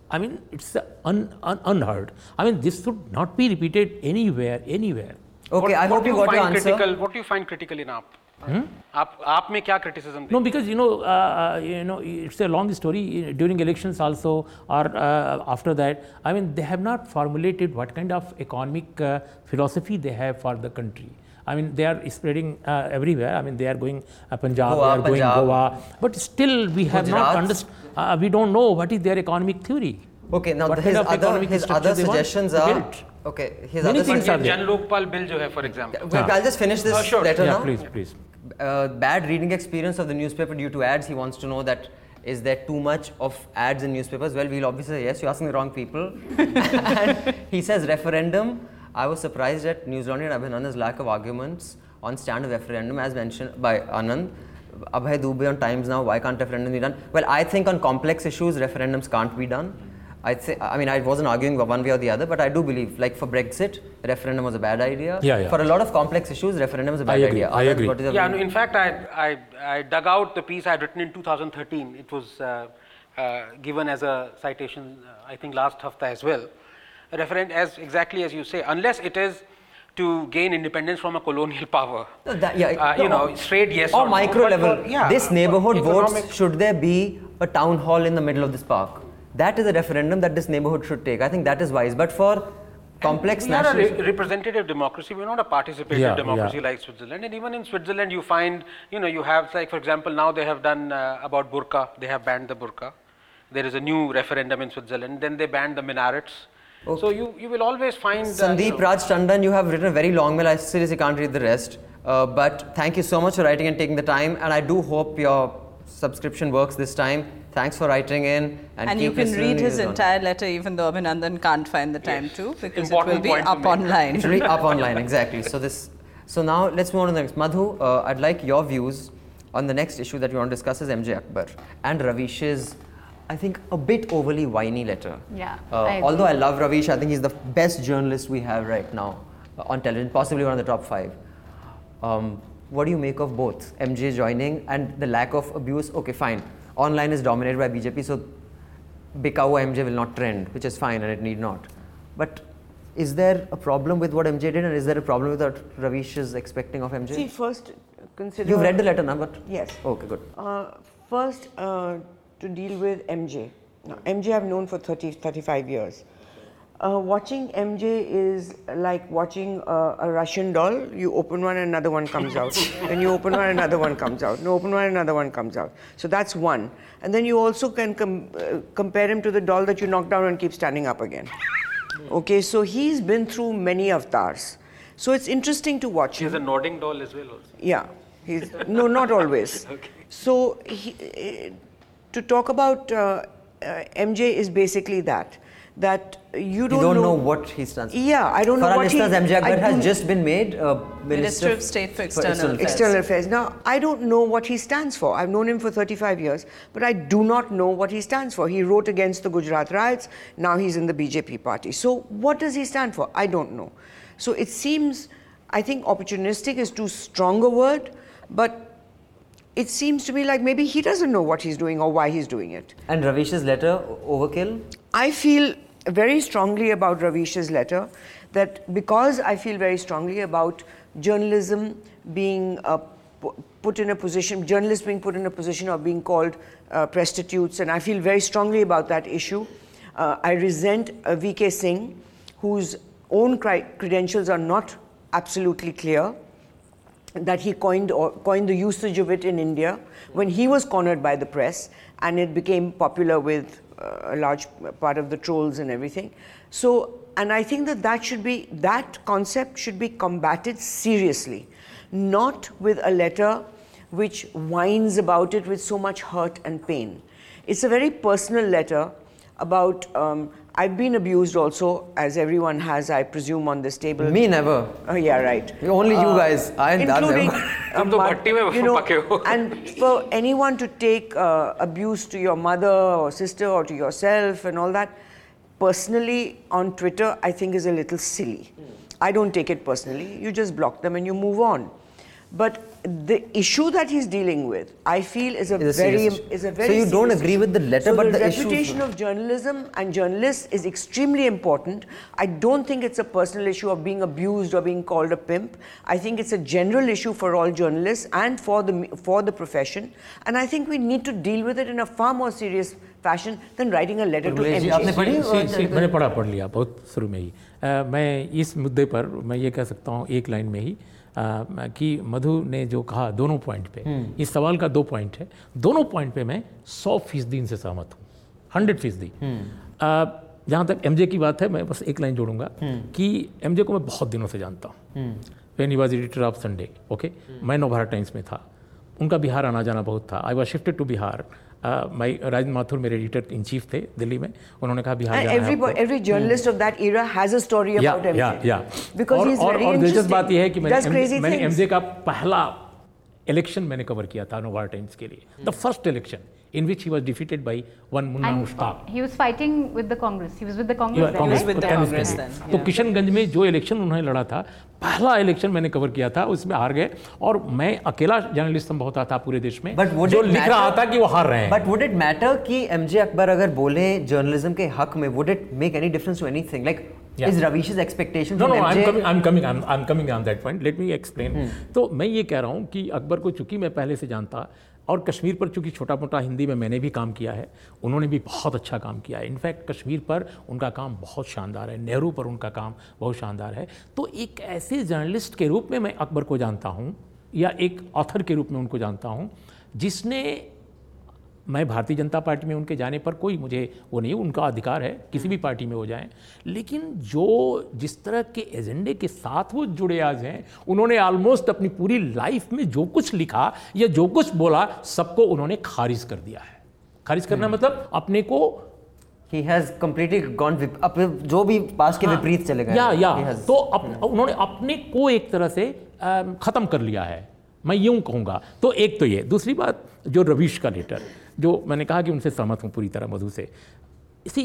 I mean, it's un, un, unheard. I mean, this should not be repeated anywhere, anywhere. Okay, what, I what hope do you you got your find answer. critical what do you find critical in AAP आप आप में क्या criticism No, because you know, uh, you know, it's a long story. During elections also, or uh, after that, I mean, they have not formulated what kind of economic uh, philosophy they have for the country. I mean, they are spreading uh, everywhere. I mean, they are going uh, Punjab, Goa, they are Punjab. going Goa, but still we have not understood. Uh, we don't know what is their economic theory. Okay, now What his kind of other economic his structure other they want suggestions to are build. okay. His Many other things suggestions. are there. Jan Lokpal bill जो है for example Wait, I'll just finish this Uh, sure. letter Yeah, now. please, please. Uh, bad reading experience of the newspaper due to ads. He wants to know that is there too much of ads in newspapers? Well, we'll obviously say yes. You're asking the wrong people. and he says referendum. I was surprised at News Laundry and Abhinandan's lack of arguments on stand of referendum, as mentioned by Anand. Abhay Dubey on Times now. Why can't referendum be done? Well, I think on complex issues, referendums can't be done. I think. I mean, I wasn't arguing one way or the other, but I do believe, like for Brexit, referendum was a bad idea. Yeah, yeah. For a lot of complex issues, referendum is a bad I agree, idea. I agree. what is Yeah, no, in fact, I, I, I dug out the piece I had written in 2013. It was uh, uh, given as a citation, uh, I think, last hafta as well. A referent, as exactly as you say, unless it is to gain independence from a colonial power. No, that- yeah, uh, no, you know, straight yes or or, no, micro but level. for- yeah, this uh, neighborhood votes. Should there be a town hall in the middle of this park? That is a referendum that this neighborhood should take. I think that is wise. But for complex we are a re- representative democracy. We're not a participative Yeah, democracy yeah. like Switzerland. And even in Switzerland, you find, you know, you have like, for example, now they have done uh, about burqa. They have banned the burqa. There is a new referendum in Switzerland. Then they banned the minarets. So you, you will always find. uh, you Sandeep know- Raj Chandan, you have written a very long mail. I seriously can't read the rest. Uh, but thank you so much for writing and taking the time. And I do hope your subscription works this time. Thanks for writing in. And, And keep you can read his News On. entire letter even though Abhinandan can't find the time to because Important it will be up make. online. It's really up online, exactly. So this, so now let's move on to the next. Madhu, uh, I'd like your views on the next issue that we want to discuss is MJ Akbar and Ravish's, I think, a bit overly whiny letter. Yeah, Uh, I although I love Ravish, I think he's the best journalist we have right now uh, on television, possibly one of the top five. Um, what do you make of both MJ joining and the lack of abuse? Okay, fine. Online is dominated by BJP, so Bikawa MJ will not trend, which is fine and it need not. But is there a problem with what MJ did, and is there a problem with what Ravish is expecting of MJ? See, first consider. You've read the letter now, but Yes. Okay, good. Uh, first, uh, to deal with MJ. Now, MJ I've known for 30, 35 years. Uh, watching MJ is like watching a, a Russian doll. You open one, another one comes out. then you open one, another one comes out. No, open one, another one comes out. So that's one. And then you also can com- uh, compare him to the doll that you knock down and keep standing up again. Okay, so he's been through many avatars. So it's interesting to watch him. There's a nodding doll as well. Also. Yeah, he's no, not always. okay. So he, eh, to talk about uh, uh, MJ is basically that that you You don't, don't know what he stands. for. Yeah, I don't For know our what he- listeners, MJ Akbar has just been made uh, Minister of State for External Affairs. External affairs. Now, I don't know what he stands for. I've known him for 35 years, but I do not know what he stands for. He wrote against the Gujarat riots. Now he's in the BJP party. So, what does he stand for? I don't know. So, it seems, I think opportunistic is too strong a word, but it seems to me like maybe he doesn't know what he's doing or why he's doing it. And Ravish's letter, overkill? I feel very strongly about Ravish's letter that because I feel very strongly about journalism being uh, put in a position, journalists being put in a position of being called uh, prostitutes, and I feel very strongly about that issue. Uh, I resent uh, V.K. Singh, whose own credentials are not absolutely clear that he coined coined the usage of it in India when he was cornered by the press and it became popular with uh, a large part of the trolls and everything. So, and I think that that should be that concept should be combated seriously, not with a letter which whines about it with so much hurt and pain. It's a very personal letter about um, I've been abused also, as everyone has, I presume, on this table. Me never. Oh, yeah, right. Only you uh, guys. I and including, Dad never. you know, and for anyone to take uh, abuse to your mother or sister or to yourself and all that, personally on Twitter, I think is a little silly. I don't take it personally. You just block them and you move on. But the issue that he's dealing with, I feel, is a, Is a very serious issue. is a So very. you don't serious agree with the letter, so but the, the issues- reputation of journalism and journalists is extremely important. I don't think it's a personal issue of being abused or being called a pimp. I think it's a general issue for all journalists and for the for the profession. And I think we need to deal with it in a far more serious fashion than writing a letter to Urmila ji, MJ. आपने पढ़ी सी- सी- मैंने पढ़ा पढ़ लिया बहुत शुरू में ही अ, मैं इस मुद्दे पर मैं ये कह सकता हूँ एक लाइन में ही अ, कि मधु ने जो कहा दोनों पॉइंट पे इस सवाल का दो पॉइंट है। दोनों पॉइंट पे मैं सौ फ़ीसदी इनसे सहमत हूँ हंड्रेड फ़ीसदी। जहाँ तक एमजे की बात है मैं बस एक लाइन जोड़ूँगा कि एमजे को मैं बहुत दिनों से जानता हूँ। When he was editor of Sunday okay मैं नवभारत टाइम्स में था। उनका बिहार आना जाना बहुत था। I was shifted to Bihar. My Rajendra Mathur मेरे एडिटर इन चीफ थे दिल्ली में। उन्होंने कहा Bihar every journalist of that era has a story about MJ या बिकॉज़ ही इज़ वेरी दिलचस्प बात यह है कि मैंने एमजे का पहला इलेक्शन मैंने कवर किया था नोवार टाइम्स के लिए। The first election in which he was defeated by one Munna And Mushtaq he was fighting with the Congress. He was with the Yeah, Congress. then, right? with the Congress then। तो. किशनगंज में जो election उन्होंने लड़ा था पहला election मैंने cover किया था उसमें हार गए और मैं अकेला जर्नलिस्ट संभव था पूरे देश में But would जो it लिख रहा matter- था कि वो हार रहे हैं But would it matter कि MJ अकबर अगर बोले जर्नलिज्म के हक में would it make any difference to anything? Like Yeah. is Ravish's expectation No, no, I'm coming, I'm coming, I'm, I'm coming on that point. Let me explain. तो मैं ये कह रहा हूँ कि अकबर को चूँकि मैं पहले से जानता और कश्मीर पर चूँकि छोटा मोटा हिंदी में मैंने भी काम किया है, उन्होंने भी बहुत अच्छा काम किया है। इनफैक्ट कश्मीर पर उनका काम बहुत शानदार है, नेहरू पर उनका काम बहुत शानदार है। तो एक ऐसे जर्नलिस्ट के रूप में मैं अकबर को जानता हूँ या एक ऑथर के रूप में उनको जानता हूँ, जिसने मैं भारतीय जनता पार्टी में उनके जाने पर कोई मुझे वो नहीं उनका अधिकार है किसी भी पार्टी में हो जाएँ। लेकिन जो जिस तरह के एजेंडे के साथ वो जुड़े आज हैं उन्होंने ऑलमोस्ट अपनी पूरी लाइफ में जो कुछ लिखा या जो कुछ बोला सबको उन्होंने खारिज कर दिया है। खारिज करना मतलब अपने को He has completely gone vip- जो भी पास के विपरीत चले गए या या। Has- तो अप, उन्होंने अपने को एक तरह से खत्म कर लिया है। मैं यूँ कहूँगा। तो एक तो ये दूसरी बात जो रवीश का लेटर जो मैंने कहा कि उनसे सहमत हूँ पूरी तरह मधु से। इसी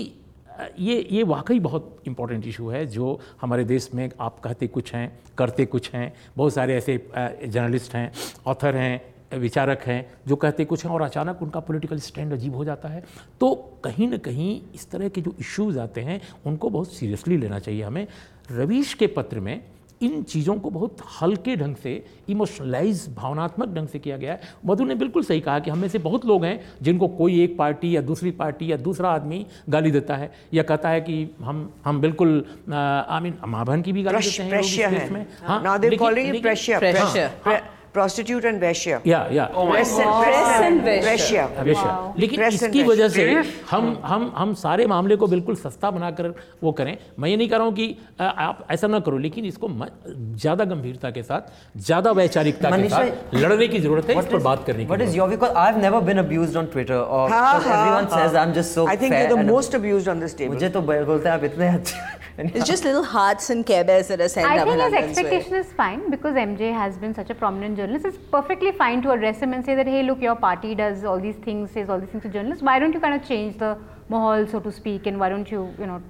ये ये वाकई बहुत इंपॉर्टेंट इशू है जो हमारे देश में आप कहते कुछ हैं, करते कुछ हैं, बहुत सारे ऐसे जर्नलिस्ट हैं ऑथर हैं, विचारक हैं जो कहते कुछ हैं और अचानक उनका पॉलिटिकल स्टैंड अजीब हो जाता है। तो कहीं ना कहीं इस तरह के जो इश्यूज़ आते हैं, उनको बहुत सीरियसली लेना चाहिए हमें। रवीश के पत्र में इन चीज़ों को बहुत हल्के ढंग से इमोशनलाइज भावनात्मक ढंग से किया गया है। मधु ने बिल्कुल सही कहा कि हम में से बहुत लोग हैं जिनको कोई एक पार्टी या दूसरी पार्टी या दूसरा आदमी गाली देता है या कहता है कि हम हम बिल्कुल आई मीन माँ बहन की भी गाली देते हैं pressure है. हाँ, pressure. Pressure. Prostitute and veshya. या या Press and, Press and veshya. veshya. हमेशा लेकिन Press and इसकी veshya. वजह से हम हम हम सारे मामले को बिल्कुल सस्ता बनाकर वो करें मैं ये नहीं कह रहा हूँ कि अ, आप ऐसा ना करो लेकिन इसको म- ज़्यादा गंभीरता के साथ ज़्यादा वैचारिकता के मनीषा, साथ लड़ने की ज़रूरत है इस पर बात करने की What is ज़रूरत your because I've never been abused on Twitter or Ha, because ha, everyone ha. says I'm just so I think fair you're the and- most abused on this table. मुझे तो ब- बोलते हैं आप इतने अच्छे It's just little hearts and care bears that are sent I up think his Abhinandan's way. expectation is fine because MJ has been such a prominent journalist. It's perfectly fine to address him and say that, hey, look, your party does all these things, says all these things to journalists. Why don't you kind of change the mahal, so to speak, and why don't you, you know,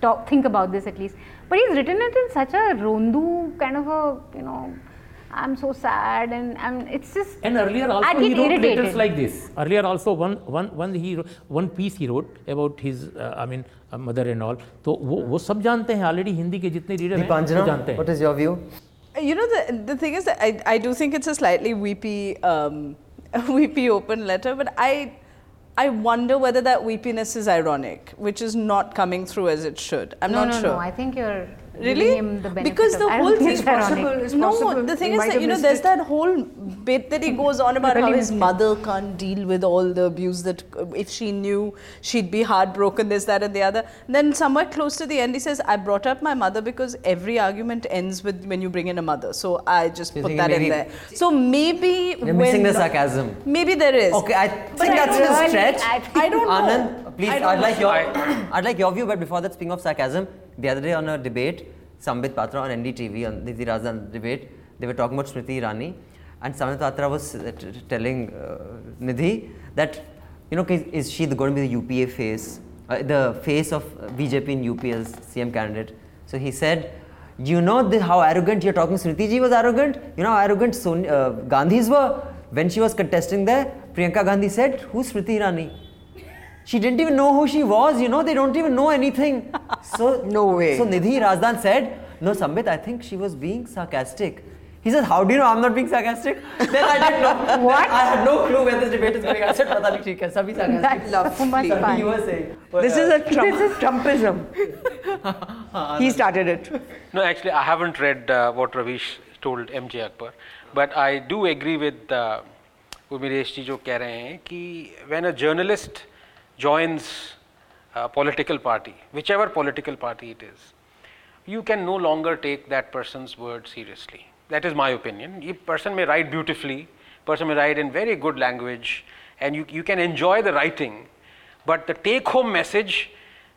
talk, think about this at least? But he's written it in such a rondu kind of a, you know, I'm so sad, and I'm, it's just. And earlier I also get he wrote irritated. letters like this. Earlier also one one one he wrote- one piece he wrote about his uh, I mean uh, mother and all. तो वो वो सब जानते हैं already Hindi के जितने reader हैं वो Deepanjana, जानते हैं what is your view? You know, the, the thing is that I, I do think it's a slightly weepy, um, weepy open letter, but I, I wonder whether that weepiness is ironic, which is not coming through as it should. I'm no, not no, sure. no. I think you're Really? him the benefit because the whole thing is possible. It's no, possible. the thing is that you know there's it. that whole bit that he mm-hmm. goes on about how his missed it. mother can't deal with all the abuse that if she knew she'd be heartbroken, this, that, and the other. then somewhere close to the end, he says, "I brought up my mother because every argument ends with when you bring in a mother, so I just You put think that in there." So maybe You're missing the sarcasm. Maybe there is. Okay, I But think that's I- a stretch. I think- I don't know. Anand, Please, I I'd like know. your, I'd like your view. But before that, speaking of sarcasm, the other day on a debate, Sambit Patra on NDTV on the Razdan debate, they were talking about Smriti Irani, and Sambit Patra was uh, telling uh, Nidhi that, you know, is, she going to be the UPA face, uh, the face of BJP in UP as CM candidate? So he said, you know the, how arrogant you're talking. Smriti ji was arrogant. You know how arrogant Son- uh, Gandhis were when she was contesting there. Priyanka Gandhi said, "Who's Smriti Irani?" She didn't even know who she was, you know, they don't even know anything. So No way. So Nidhi Razdan said, No, Sambit, I think she was being sarcastic. He says, How do you know I'm not being sarcastic? Then I didn't know. what? I had no clue where this debate is going. I said, Pata nahi, hai, sabhi sarcastic. That's lovely. Sorry, saying. This, uh, is a Trump, this is Trumpism. he started it. No, actually, I haven't read uh, what Ravish told MJ Akbar, but I do agree with uh, Urmilesh ji जो कह when a journalist joins a political party, whichever political party it is, you can no longer take that person's word seriously. That is my opinion. A person may write beautifully, person may write in very good language, and you, you can enjoy the writing, but the take home message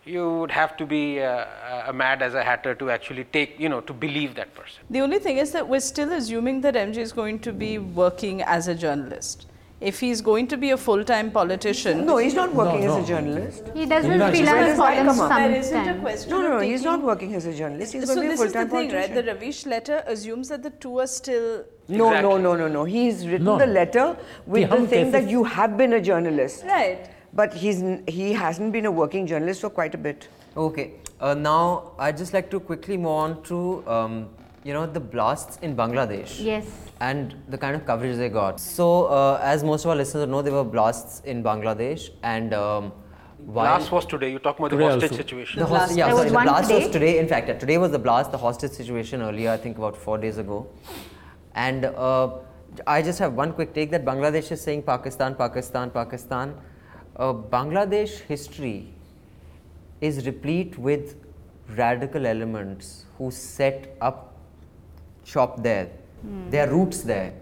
you would have to be uh, mad as a hatter to actually take, you know, to believe that person. The only thing is that we're still assuming that MJ is going to be working as a journalist. If he's going to be a full time politician, No, he's not working No, as a journalist. He does No, his she's freelance not- columns Come there isn't a sometimes. question. No, no, no, he's not working as a journalist. He's So going to be a this is the full-time thing, right? The Ravish letter assumes that the two are still No, no, Exactly. no, no, no. He's written No. the letter with Yeah, the thing that you have been a journalist. right. But he's he hasn't been a working journalist for quite a bit. Okay, uh, now I'd just like to quickly move on to, um, you know, the blasts in Bangladesh. Yes. And the kind of coverage they got. So, uh, as most of our listeners know, there were blasts in Bangladesh, and um, while Blast was today. You talk about the Today hostage also. situation. the blast- hostage, yeah, sorry, was the one blast was today? today. In fact, yeah, today was the blast, the hostage situation earlier, I think about four days ago. And uh, I just have one quick take that Bangladesh is saying Pakistan, Pakistan, Pakistan. Uh, Bangladesh history is replete with radical elements who set up shop there, Hmm. their roots there.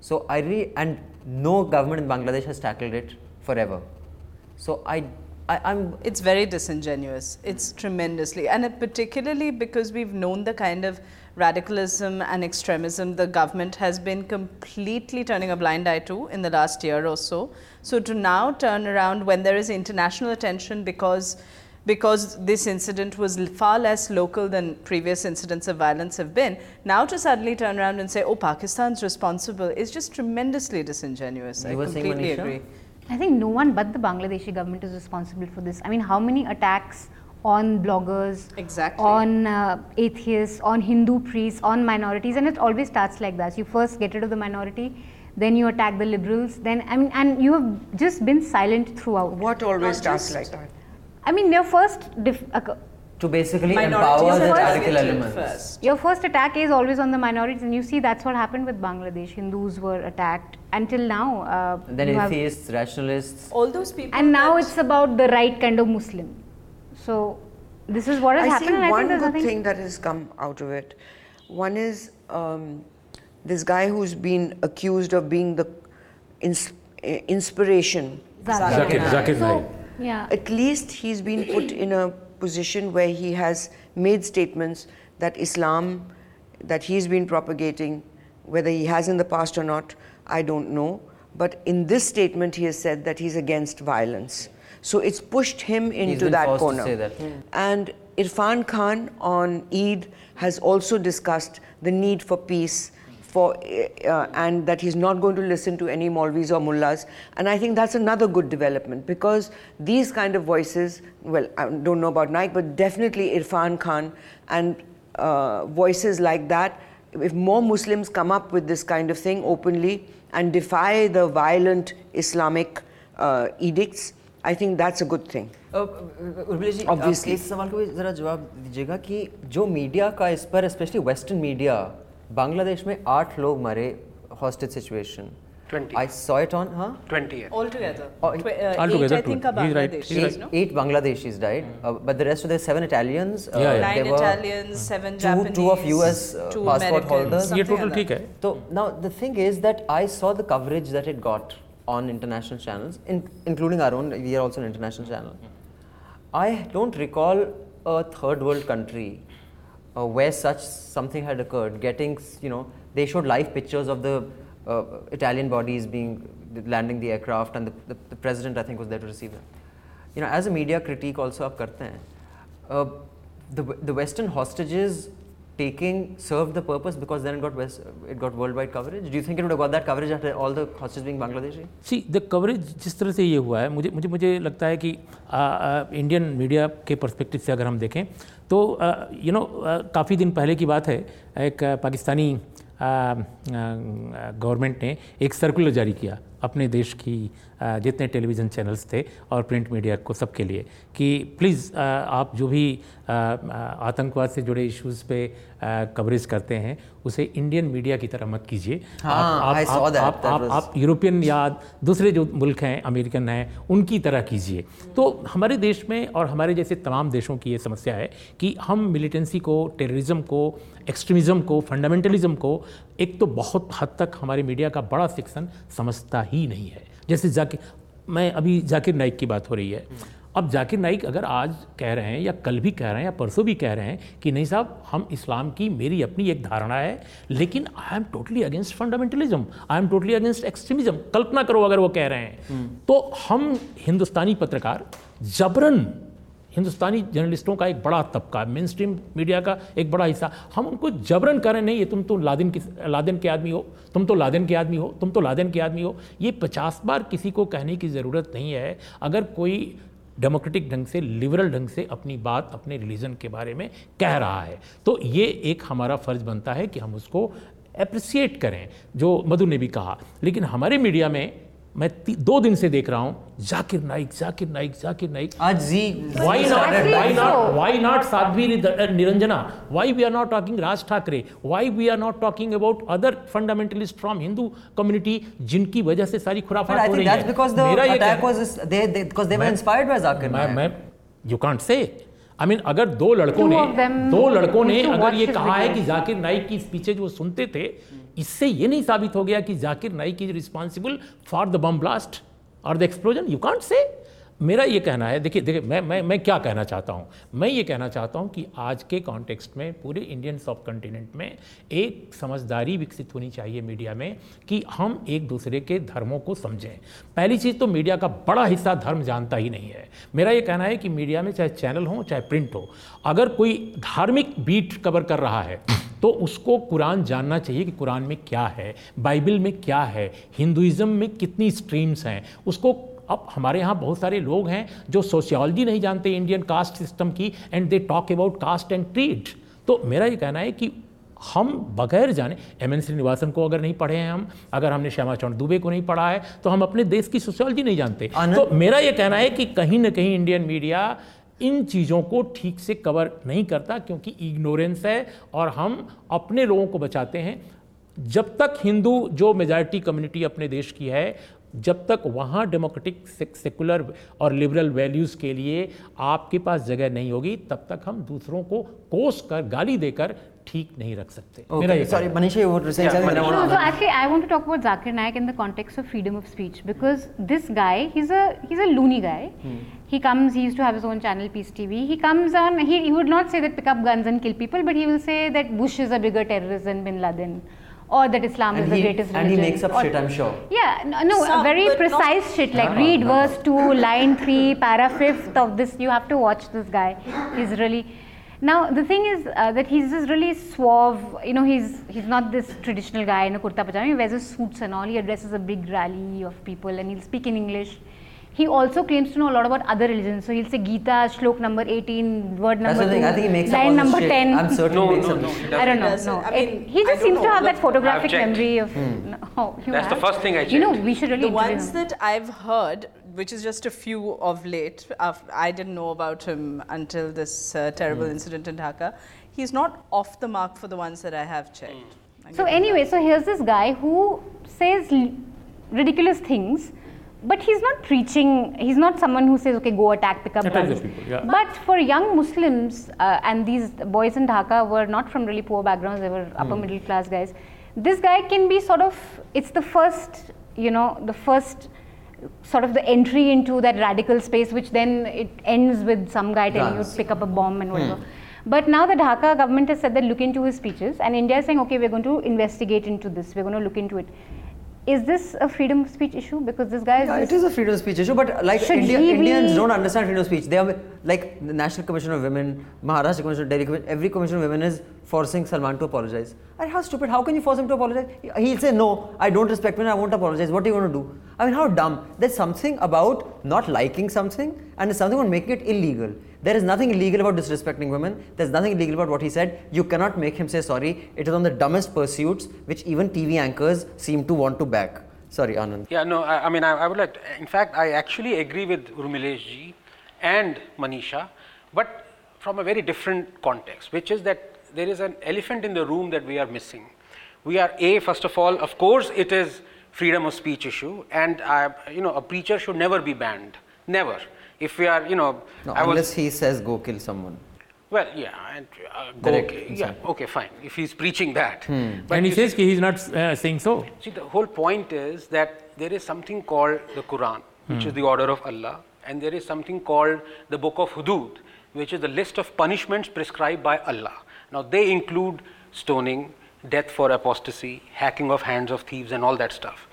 So I re- and no government in Bangladesh has tackled it forever. So I, I I'm It's very disingenuous. It's tremendously, and it particularly because we've known the kind of radicalism and extremism the government has been completely turning a blind eye to in the last year or so. So to now turn around when there is international attention because because this incident was far less local than previous incidents of violence have been, now to suddenly turn around and say, oh, Pakistan's responsible is just tremendously disingenuous. You I were completely Manisha? agree. I think no one but the Bangladeshi government is responsible for this. I mean, how many attacks on bloggers, Exactly. on uh, atheists, on Hindu priests, on minorities, and it always starts like that. You first get rid of the minority, then you attack the liberals, then I mean, and you have just been silent throughout. What always starts like that? I mean, your first dif- uh, to basically Minorities empower are the targeted radical elements. first. your first attack is always on the minorities, and you see that's what happened with Bangladesh. Hindus were attacked until now. Uh, then you have- atheists, rationalists. All those people. and now it's about the right kind of Muslim. So this is what has I happened, think and I one think there's good nothing. thing that has come out of it. One is um, this guy who's been accused of being the ins- inspiration. Zakir, Zakir So, Naik. Yeah. At least he's been put in a position where he has made statements that Islam, that he's been propagating, whether he has in the past or not, I don't know. But in this statement, he has said that he's against violence. So it's pushed him into been that forced to corner. say that. And Irfan Khan on Eid has also discussed the need for peace for, eh, uh, and that he's not going to listen to any Maulvis or mullahs. And I think that's another good development because these kind of voices, well, I don't know about Naik, but definitely Irfan Khan and uh, voices like that, if more Muslims come up with this kind of thing openly and defy the violent Islamic uh, edicts, I think that's a good thing. Uh, uh, uh, Obviously, सवाल को जरा जवाब दीजिएगा कि जो media का इस पर स्पेशली वेस्टर्न मीडिया बांग्लादेश में आठ लोग मरे hostage situation 20. I saw it on हाँ 20 years. Altogether. Oh, Tw- uh, altogether eight, I think, He's right. Bangladeshis, He's right. no? eight Bangladeshis died, uh, but the rest of the seven Italians. Uh, Yeah, yeah. Nine there were Italians, seven two- Japanese, two of US, uh, two passport Americans, holders. ये like ठीक है So now the thing is that I saw the coverage that it got on international channels, in, including our own. We are also an international channel. I don't recall a third world country uh, where such something had occurred. Getting, s- you know, they showed live pictures of the uh, Italian bodies being landing the aircraft, and the, the, the president, I think, was there to receive them. You know, as a media critique, also आप करते हैं. Uh, the the Western hostages taking served the purpose because then it got West, it got worldwide coverage. Do you think it would have got that coverage after all the hostages being Bangladeshi? See the coverage जिस तरह से ये हुआ है मुझे मुझे मुझे लगता है कि आ, आ, इंडियन मीडिया के पर्सपेक्टिव से अगर हम देखें तो यू नो काफ़ी दिन पहले की बात है, एक पाकिस्तानी गवर्नमेंट ने एक सर्कुलर जारी किया। अपने देश की जितने टेलीविज़न चैनल्स थे और प्रिंट मीडिया को सबके लिए कि प्लीज़ आप जो भी आतंकवाद से जुड़े इश्यूज़ पे कवरेज करते हैं उसे इंडियन मीडिया की तरह मत कीजिए। हाँ, आप, आप, आप यूरोपियन या दूसरे जो मुल्क हैं अमेरिकन हैं उनकी तरह कीजिए। तो हमारे देश में और हमारे जैसे तमाम देशों की ये समस्या है कि हम मिलिटेंसी को टेररिज्म को एक्सट्रीमिज़म को फंडामेंटलिज्म को एक तो बहुत हद तक हमारे मीडिया का बड़ा सेक्शन समझता ही नहीं है। जैसे जाकिर मैं अभी जाकिर नाइक की बात हो रही है। अब जाकिर नाइक अगर आज कह रहे हैं या कल भी कह रहे हैं या परसों भी कह रहे हैं कि नहीं साहब हम इस्लाम की मेरी अपनी एक धारणा है लेकिन I am totally against fundamentalism I am totally against extremism कल्पना करो अगर वो कह रहे हैं। तो हम हिंदुस्तानी पत्रकार जबरन हिंदुस्तानी जर्नलिस्टों का एक बड़ा तबका मेन स्ट्रीम मीडिया का एक बड़ा हिस्सा। हम उनको जबरन करें, नहीं, ये तुम तो लादेन की लादेन के आदमी हो, तुम तो लादेन के आदमी हो, तुम तो लादेन के आदमी हो। ये पचास बार किसी को कहने की ज़रूरत नहीं है। अगर कोई डेमोक्रेटिक ढंग से लिबरल ढंग से अपनी बात, अपने रिलीजन के बारे में कह रहा है तो ये एक हमारा फ़र्ज़ बनता है कि हम उसको अप्रिसिएट करें, जो मधु ने भी कहा। लेकिन हमारे मीडिया में मैं दो दिन से देख रहा हूँ जाकिर नाइक जाकिर नाइक जाकिर नाइक। आज जी why not why not why not Sadhvi Niranjana why we are not talking Raj Thackeray why we are not talking about other fundamentalist from Hindu community जिनकी वजह से सारी खुराफाट हो रही है? यू कांट से आई मीन अगर दो लड़कों ने दो लड़कों ने अगर ये कहा है कि जाकिर नाइक की स्पीचेज वो सुनते थे इससे ये नहीं साबित हो गया कि Zakir Naik is responsible for the bomb blast और the explosion you can't say मेरा ये कहना है, देखिए देखिए, मैं मैं मैं क्या कहना चाहता हूँ? मैं ये कहना चाहता हूँ कि आज के कॉन्टेक्स्ट में, पूरे इंडियन सब कॉन्टिनेंट में एक समझदारी विकसित होनी चाहिए मीडिया में कि हम एक दूसरे के धर्मों को समझें। पहली चीज़ तो मीडिया का बड़ा हिस्सा धर्म जानता ही नहीं है। मेरा ये कहना है कि मीडिया में चाहे चैनल हो, चाहे प्रिंट हो, अगर कोई धार्मिक बीट कवर कर रहा है तो उसको कुरान जानना चाहिए कि कुरान में क्या है, बाइबल में क्या है, हिंदुइज्म में कितनी स्ट्रीम्स हैं, उसको अब हमारे यहाँ बहुत सारे लोग हैं जो सोशियोलॉजी नहीं जानते इंडियन कास्ट सिस्टम की and they talk about caste and creed तो मेरा ये कहना है कि हम बगैर जाने एम एन श्रीनिवासन को अगर नहीं पढ़े हैं हम अगर हमने श्यामा चौड़ दुबे को नहीं पढ़ा है तो हम अपने देश की सोशियोलॉजी नहीं जानते। तो मेरा ये कहना है कि कहीं ना कहीं इंडियन मीडिया इन चीज़ों को ठीक से कवर नहीं करता क्योंकि इग्नोरेंस है और हम अपने लोगों को बचाते हैं। जब तक हिंदू जो मेजॉरिटी कम्युनिटी अपने देश की है जब तक वहाँ डेमोक्रेटिक सेकुलर और लिबरल वैल्यूज़ के लिए आपके पास जगह नहीं होगी तब तक हम दूसरों को कोस कर गाली देकर ठीक नहीं रख सकते मेरा ये sorry, कहना है। Manisha, you were saying Yeah, something. and I Manisha. want No, to so actually, I want to talk about Zakir Naik in the context of freedom of speech because this guy, he's a he's a loony guy. He comes, he used to have his own channel, Peace TV. He comes on, he, he would not say that pick up guns and kill people, but he will say that Bush is a bigger terrorist than Bin Laden, or that Islam And is the greatest religion. and he makes up or- shit, I'm sure. Yeah, no, no a Some, very but not- precise shit like read verse two, line three, para fifth of this. You have to watch this guy. He's really. Now the thing is uh, that he's just really suave. You know, he's he's not this traditional guy in a kurta pajama. He wears his suits and all. He addresses a big rally of people and he'll speak in English. He also claims to know a lot about other religions. So he'll say Gita, shlok number 18, word That's number the thing. 2, I think he makes up line all number shit. 10. I'm certain No, he makes no, up no, this he shit. doesn't. I don't know. No, I It- he just don't seems to have that photographic memory of. Hmm. No, you That's the first thing I You know, we should really the ones him. that I've heard, which is just a few of late, af- I didn't know about him until this uh, terrible incident in Dhaka. He's not off the mark for the ones that I have checked. I So give him anyway, so here's this guy who says ridiculous things, but he's not preaching. He's not someone who says, "Okay, go attack, pick up guns." people, yeah. But for young Muslims, uh, and these boys in Dhaka were not from really poor backgrounds; they were upper middle class guys. This guy can be sort of. It's the first, you know, the first sort of the entry into that radical space, which then it ends with some guy telling you to pick up a bomb and whatever. But now the Dhaka government has said that look into his speeches, and India is saying, okay, we're going to investigate into this, we're going to look into it. Is this a freedom of speech issue? Because this guy is. Yeah, it is a freedom of speech issue, but like India, Indians don't understand freedom of speech. They are like the National Commission of Women, Maharashtra Commission, Delhi Commission, every Commission of Women is forcing Salman to apologize. And how stupid, how can you force him to apologize? He'll say, No, I don't respect women, I won't apologize. What are you going to do? I mean, how dumb. There's something about not liking something, and there's something about making it illegal. There is nothing illegal about disrespecting women. There's nothing illegal about what he said. You cannot make him say sorry. It is on the dumbest pursuits, which even TV anchors seem to want to back. Sorry, Anand. Yeah, no, I, I mean, I, I would like, to, in fact, I actually agree with Urmilesh ji and Manisha, but from a very different context, which is that there is an elephant in the room that we are missing. We are, A, first of all, of course, it is freedom of speech issue, and, I, you know, a preacher should never be banned. Never. If we are, you know, No, I was- unless he says go kill someone. well, yeah, and uh, go, Direct, yeah, okay, fine. If he's preaching that, but and he says see- ki he's not uh, saying so. See, the whole point is that there is something called the Quran, which is the order of Allah, and there is something called the Book of Hudud, which is the list of punishments prescribed by Allah. Now, they include stoning, death for apostasy, hacking of hands of thieves, and all that stuff.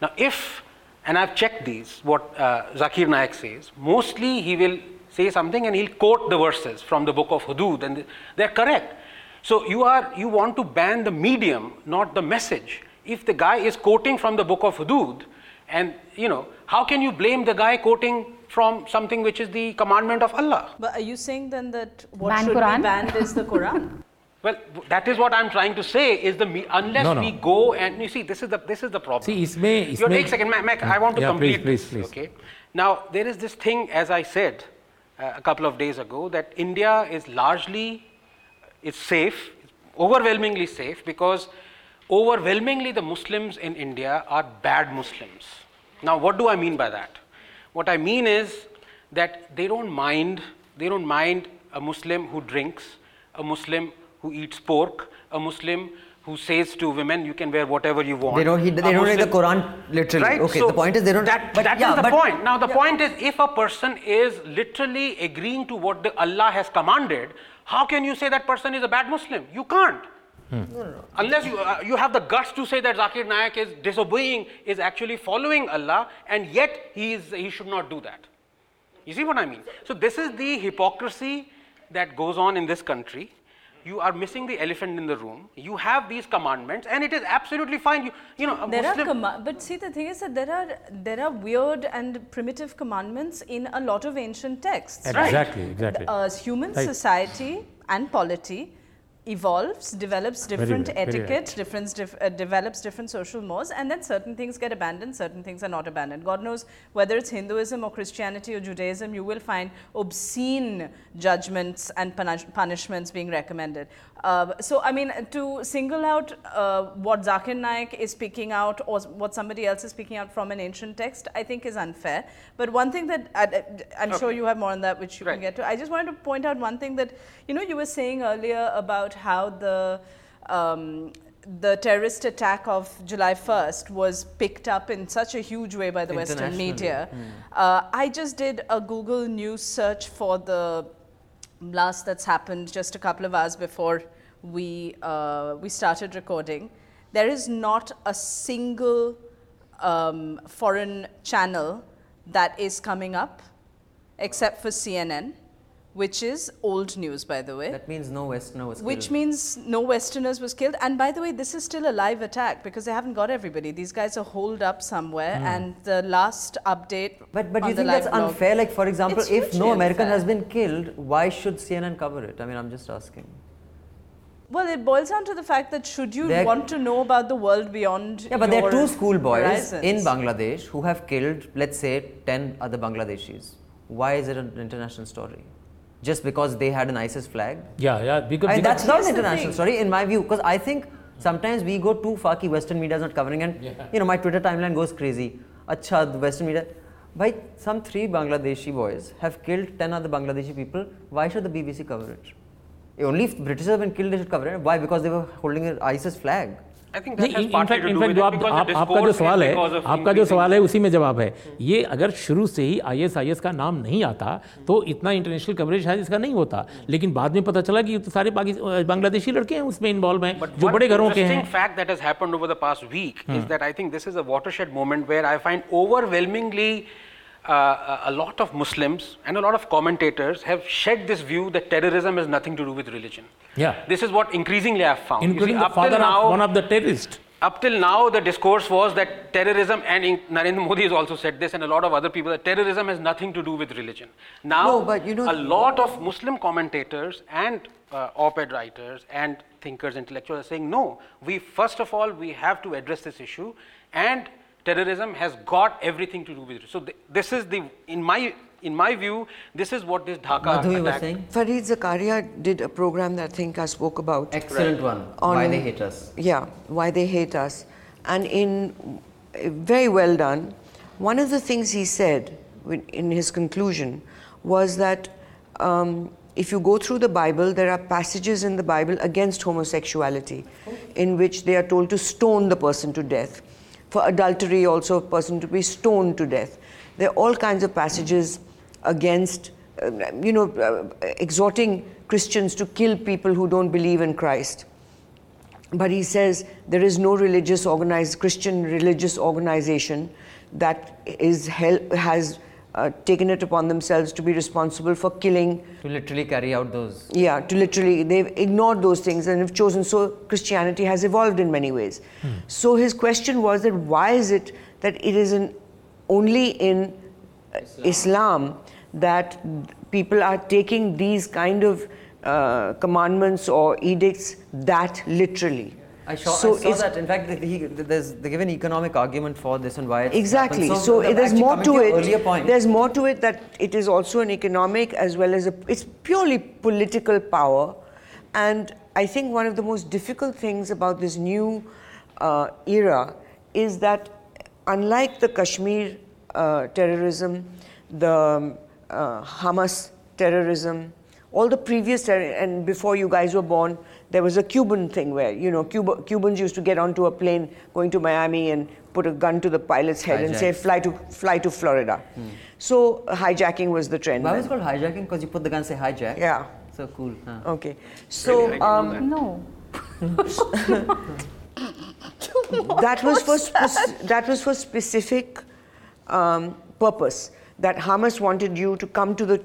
Now, if, and I've checked these, what uh, Zakir Naik says, mostly he will say something and he'll quote the verses from the Book of Hudud, and they're correct. So you are you want to ban the medium, not the message. If the guy is quoting from the book of Hudud, and you know, how can you blame the guy quoting from something which is the commandment of Allah? But are you saying then that what Ban should Quran? be banned is the Quran? Well, that is what I'm trying to say. Is the me- unless No, no. we go and you see this is the this is the problem. See, इसमें Your इसमें take second, Mac, Mac, I want to Yeah, complete please, this. please, please. Okay. Now there is this thing, as I said uh, a couple of days ago, that India is largely it's safe, overwhelmingly safe because overwhelmingly the Muslims in India are bad Muslims. Now, what do I mean by that? What I mean is that they don't mind, they don't mind a Muslim who drinks, a Muslim who eats pork, a Muslim who says to women, you can wear whatever you want. They don't. He, a they don't read the Quran literally. Right. Okay. so the point is they don't. That, but that is yeah, the but, point. Now the point is, if a person is literally agreeing to what the Allah has commanded, how can you say that person is a bad Muslim? You can't. Unless you uh, you have the guts to say that Zakir Naik is disobeying, is actually following Allah, and yet he is he should not do that. You see what I mean? So this is the hypocrisy that goes on in this country. You are missing the elephant in the room. You have these commandments, and it is absolutely fine. You you know a There Muslim. are comma- but see the thing is that there are there are weird and primitive commandments in a lot of ancient texts. Exactly, exactly. Uh, human Right. society and polity evolves, develops different very etiquette, right. different dif- uh, develops different social mores, and then certain things get abandoned, certain things are not abandoned. God knows whether it's Hinduism or Christianity or Judaism, you will find obscene judgments and punish- punishments being recommended. Uh, so, I mean, to single out uh, what Zakir Naik is picking out or what somebody else is picking out from an ancient text, I think is unfair. But one thing that I, I'm sure you have more on that, which you Right. can get to. I just wanted to point out one thing that you know you were saying earlier about how the um, the terrorist attack of July 1st was picked up in such a huge way by the Western media. Uh, I just did a Google News search for the blast that's happened just a couple of hours before we uh, we started recording. There is not a single um, foreign channel that is coming up, except for CNN, which is old news, by the way. that means no Westerner was Which means no Westerners was killed. And by the way, this is still a live attack because they haven't got everybody. These guys are holed up somewhere. And the last update. But but you think that's blog- unfair? Like for example, if no American has been killed, why should CNN cover it? I mean, I'm just asking. Well, it boils down to the fact that should you There- want to know about the world beyond Yeah, but there are two schoolboys in. Bangladesh who have killed, let's say, 10 other Bangladeshis. Why is it an international story? Just because they had an ISIS flag? yeah, yeah. Because, I because that's not an international story in my view because I think sometimes we go too far ki Western media is not covering and you know my Twitter timeline goes crazy. Acha, the Western media. By some three Bangladeshi boys have killed 10 other Bangladeshi people. Why should the BBC cover it? only if British have been killed they should cover it. Why? Because they were holding an ISIS flag. आपका जो सवाल है आपका जो सवाल है उसी में जवाब है ये अगर शुरू से ही आई एस आई एस का नाम नहीं आता तो इतना इंटरनेशनल कवरेज शायद इसका नहीं होता लेकिन बाद में पता चला कि तो सारे बांग्लादेशी लड़के हैं उसमें इन्वॉल्व हैं जो बड़े घरों के हैं fact that has happened over the past week is that I think this is a watershed moment where I find overwhelmingly uh, a lot of Muslims and a lot of commentators have shed this view that terrorism has nothing to do with religion. Yeah. This is what increasingly I've found. You see, the up till father now, of one of the terrorists up till now the discourse was that terrorism and in, Narendra Modi has also said this and a lot of other people that terrorism has nothing to do with religion. Now No, but you know- a lot of Muslim commentators and uh, op-ed writers and thinkers, intellectuals are saying no, we first of all we have to address this issue and terrorism has got everything to do with it. So th- this is the in my in my view this is what this Dhaka Madhu, you were attack- saying? Fareed Zakaria did a program that I think I spoke about. Excellent one. Why On- they hate us. Yeah, why they hate us. And in very well done, one of the things he said in his conclusion was that um, if you go through the Bible, there are passages in the Bible against homosexuality in which they are told to stone the person to death. For adultery, also, a person to be stoned to death. There are all kinds of passages against, uh, you know, uh, exhorting Christians to kill people who don't believe in Christ. But he says there is no religious organized Christian religious organization that is hel- has uh, taken it upon themselves to be responsible for killing. To literally carry out those. Yeah, to literally they've ignored those things and have chosen. So Christianity has evolved in many ways. So his question was that why is it that it is in, only in uh, Islam that people are taking these kind of uh, commandments or edicts that literally. I saw, So I saw that. In fact, he, there's, they give an economic argument for this and why it's Exactly. So, uh, there's more to it. There's more to it that it is also an economic as well as a. It's purely political power, and I think one of the most difficult things about this new uh, era is that, unlike the Kashmir uh, terrorism, the um, uh, Hamas terrorism, all the previous terror, and before you guys were born, there was a Cuban thing where you know Cuba, Cubans used to get onto a plane going to Miami and put a gun to the pilot's head and say fly to fly to Florida. So hijacking was the trend. Why was then. it called hijacking? Because you put the gun, say hijack. Yeah. So cool. Huh. Okay. So um, No. that was for spec- that was for specific um, purpose. That Hamas wanted you to come to the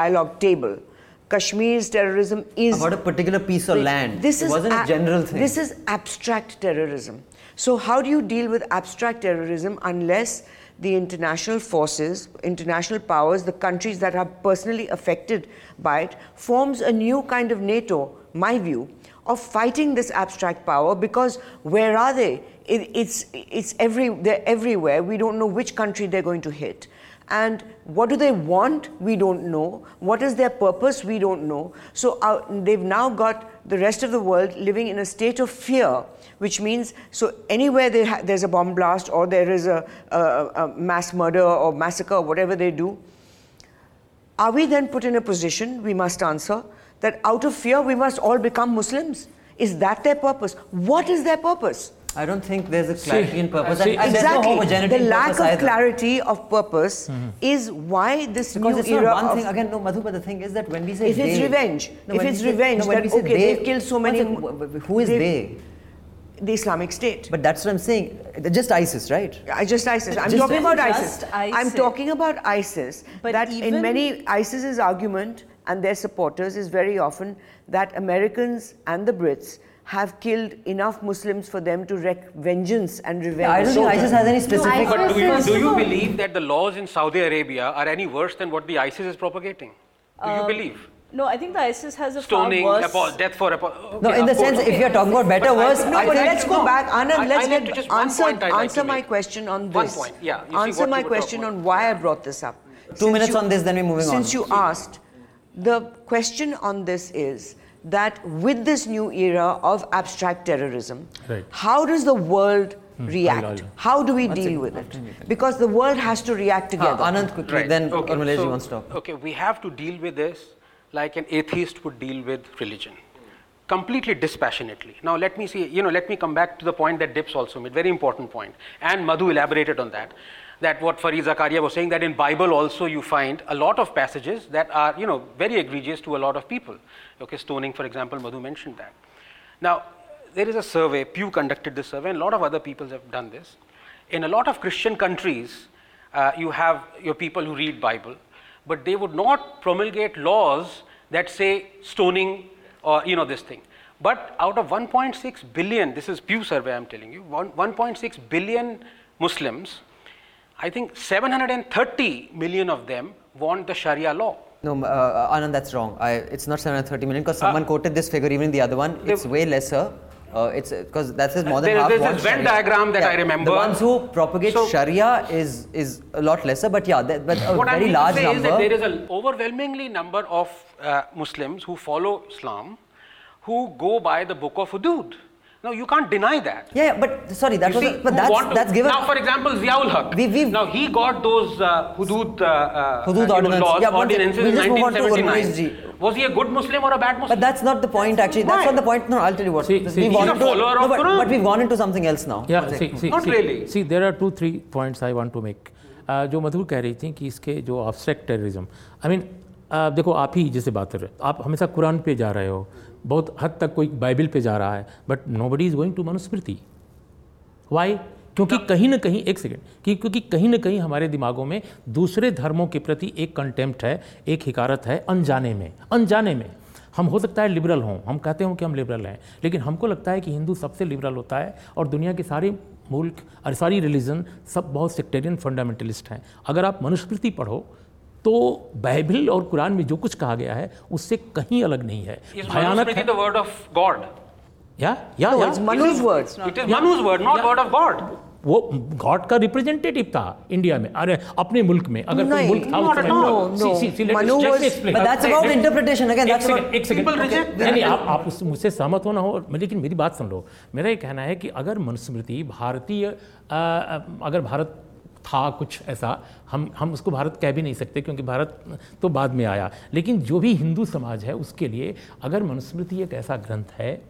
dialogue table. Kashmir's terrorism is About a particular piece of land. This it is wasn't a general thing. This is abstract terrorism. So how do you deal with abstract terrorism unless the international forces, international powers, the countries that are personally affected by it, forms a new kind of NATO, my view, of fighting this abstract power because where are they? It, it's it's every they're everywhere. We don't know which country they're going to hit. And what do they want? We don't know. What is their purpose? We don't know. So uh, they've now got the rest of the world living in a state of fear, which means so anywhere ha- there's a bomb blast or there is a, a, a mass murder or massacre or whatever they do, are we then put in a position, we must answer, that out of fear we must all become Muslims? Is that their purpose? What is their purpose? I don't think there's a clarity in purpose. see, and, and there's no homogeneity the in lack of either. clarity of purpose mm-hmm. is why this Because new it's era not one of thing. Again, no, Madhu, but the thing is that when we say If it's they- revenge, if it's say- revenge, when that, okay, they- they've killed so many- second, w- w- Who is they've- they? the Islamic State. But that's what I'm saying. Just ISIS, right? I just ISIS. I'm Just talking about Just ISIS. I'm talking about ISIS. But that even- in many ISIS's argument and their supporters is very often that Americans and the Brits have killed enough Muslims for them to wreak vengeance and revenge. I don't think ISIS has any specific. I- But do you, do you believe that the laws in Saudi Arabia are any worse than what the ISIS is propagating? Do you um, believe? No, I think the ISIS has a Stoning, far worse. apo- death for apo- no, in the of course, sense, if you're talking about better, But worse, think- No, I but think- let's go no, back. Anand, I- let's I like get, to just one answer, like answer my question on this. One this. point, yeah, you Answer what my you question on why I brought this up. Two Since minutes you- on this, then we're moving on. Since you asked, the question on this is that with this new era of abstract terrorism, Right. how does the world hmm. react? I'll- I'll- How do we One deal second, with it? Because the world has to react Huh, together. Anand quickly, Right. then okay, Urmilaji so- wants to talk. Okay, we have to deal with this like an atheist would deal with religion. completely dispassionately. Now let me see, you know, let me come back to the point that Dips also made, very important point, and Madhu elaborated on that. That what Fareed Zakaria was saying that in Bible also you find a lot of passages that are, you know, very egregious to a lot of people. Okay, stoning, for example, Madhu mentioned that. Now, there is a survey, Pew conducted this survey, and a lot of other people have done this. In a lot of Christian countries, uh, you have your people who read Bible, but they would not promulgate laws that say stoning or you know this thing. But out of 1.6 billion, this is Pew survey I'm telling you, 1.6 billion Muslims, I think 730 million of them want the Sharia law. No, uh, Anand, that's wrong. I, it's not 730 million because someone Uh, quoted this figure, even in the other one. It's way lesser. Uh, it's because that says more than There- half. there's this Venn diagram that I remember. The ones who propagate So- Sharia is is a lot lesser, but yeah, that, but a what I very mean large to say number. is that there is an overwhelmingly number of uh, Muslims who follow Islam who go by the book of Hudud. Now you can't deny that. yeah, yeah, but sorry, that You was see, a, but who that's want to- that's given. Now, for example, Ziaul Haq. We- we've- now he got those uh, Hudud, uh, uh, Hudud you know, ordinance. laws, Yeah, one second. ordinances We'll in just move on to 1979. Urwais Was he a good Muslim or a bad Muslim? But that's not the point, actually. That's Why? not the point. No, I'll tell you what. See- We've see- He's gone a into- follower no, of but, Quran. but we've gone into something else now. या One C second. C Not really. C there are to three points I want to make जो मधु कह रही थी कि इसके जो obstruct terrorism I mean देखो आप ही जैसे बात कर रहे हो आप हमेशा कुरान पे जा रहे हो बहुत हद तक कोई बाइबल पे जा रहा है but nobody is going to Manusmriti why क्योंकि कहीं ना कहीं एक सेकेंड कि क्योंकि कहीं ना कहीं हमारे दिमागों में दूसरे धर्मों के प्रति एक कंटेम्प्ट है एक हिकारत है अनजाने में अनजाने में। हम हो सकता है लिबरल हों हम कहते हो कि हम लिबरल हैं लेकिन हमको लगता है कि हिंदू सबसे लिबरल होता है और दुनिया के सारे मुल्क और सारी रिलीजन सब बहुत सेक्टेरियन फंडामेंटलिस्ट हैं। अगर आप मनुस्मृति पढ़ो तो बाइबल और कुरान में जो कुछ कहा गया है उससे कहीं अलग नहीं है। भयानक वर्ड ऑफ़ गॉड या? या मनुज word it is Manuj word not word of God वो गॉड का रिप्रेजेंटेटिव था इंडिया में। अरे अपने मुल्क में अगर कोई मुल्क था उस यानी आप आप मुझसे सहमत होना हो लेकिन मेरी बात सुन लो। मेरा ये कहना है कि अगर मनुस्मृति भारतीय अगर भारत था कुछ ऐसा, हम हम उसको भारत कह भी नहीं सकते क्योंकि भारत तो बाद में आया। लेकिन जो भी हिंदू समाज है, उसके लिए अगर मनुस्मृति एक ऐसा ग्रंथ है,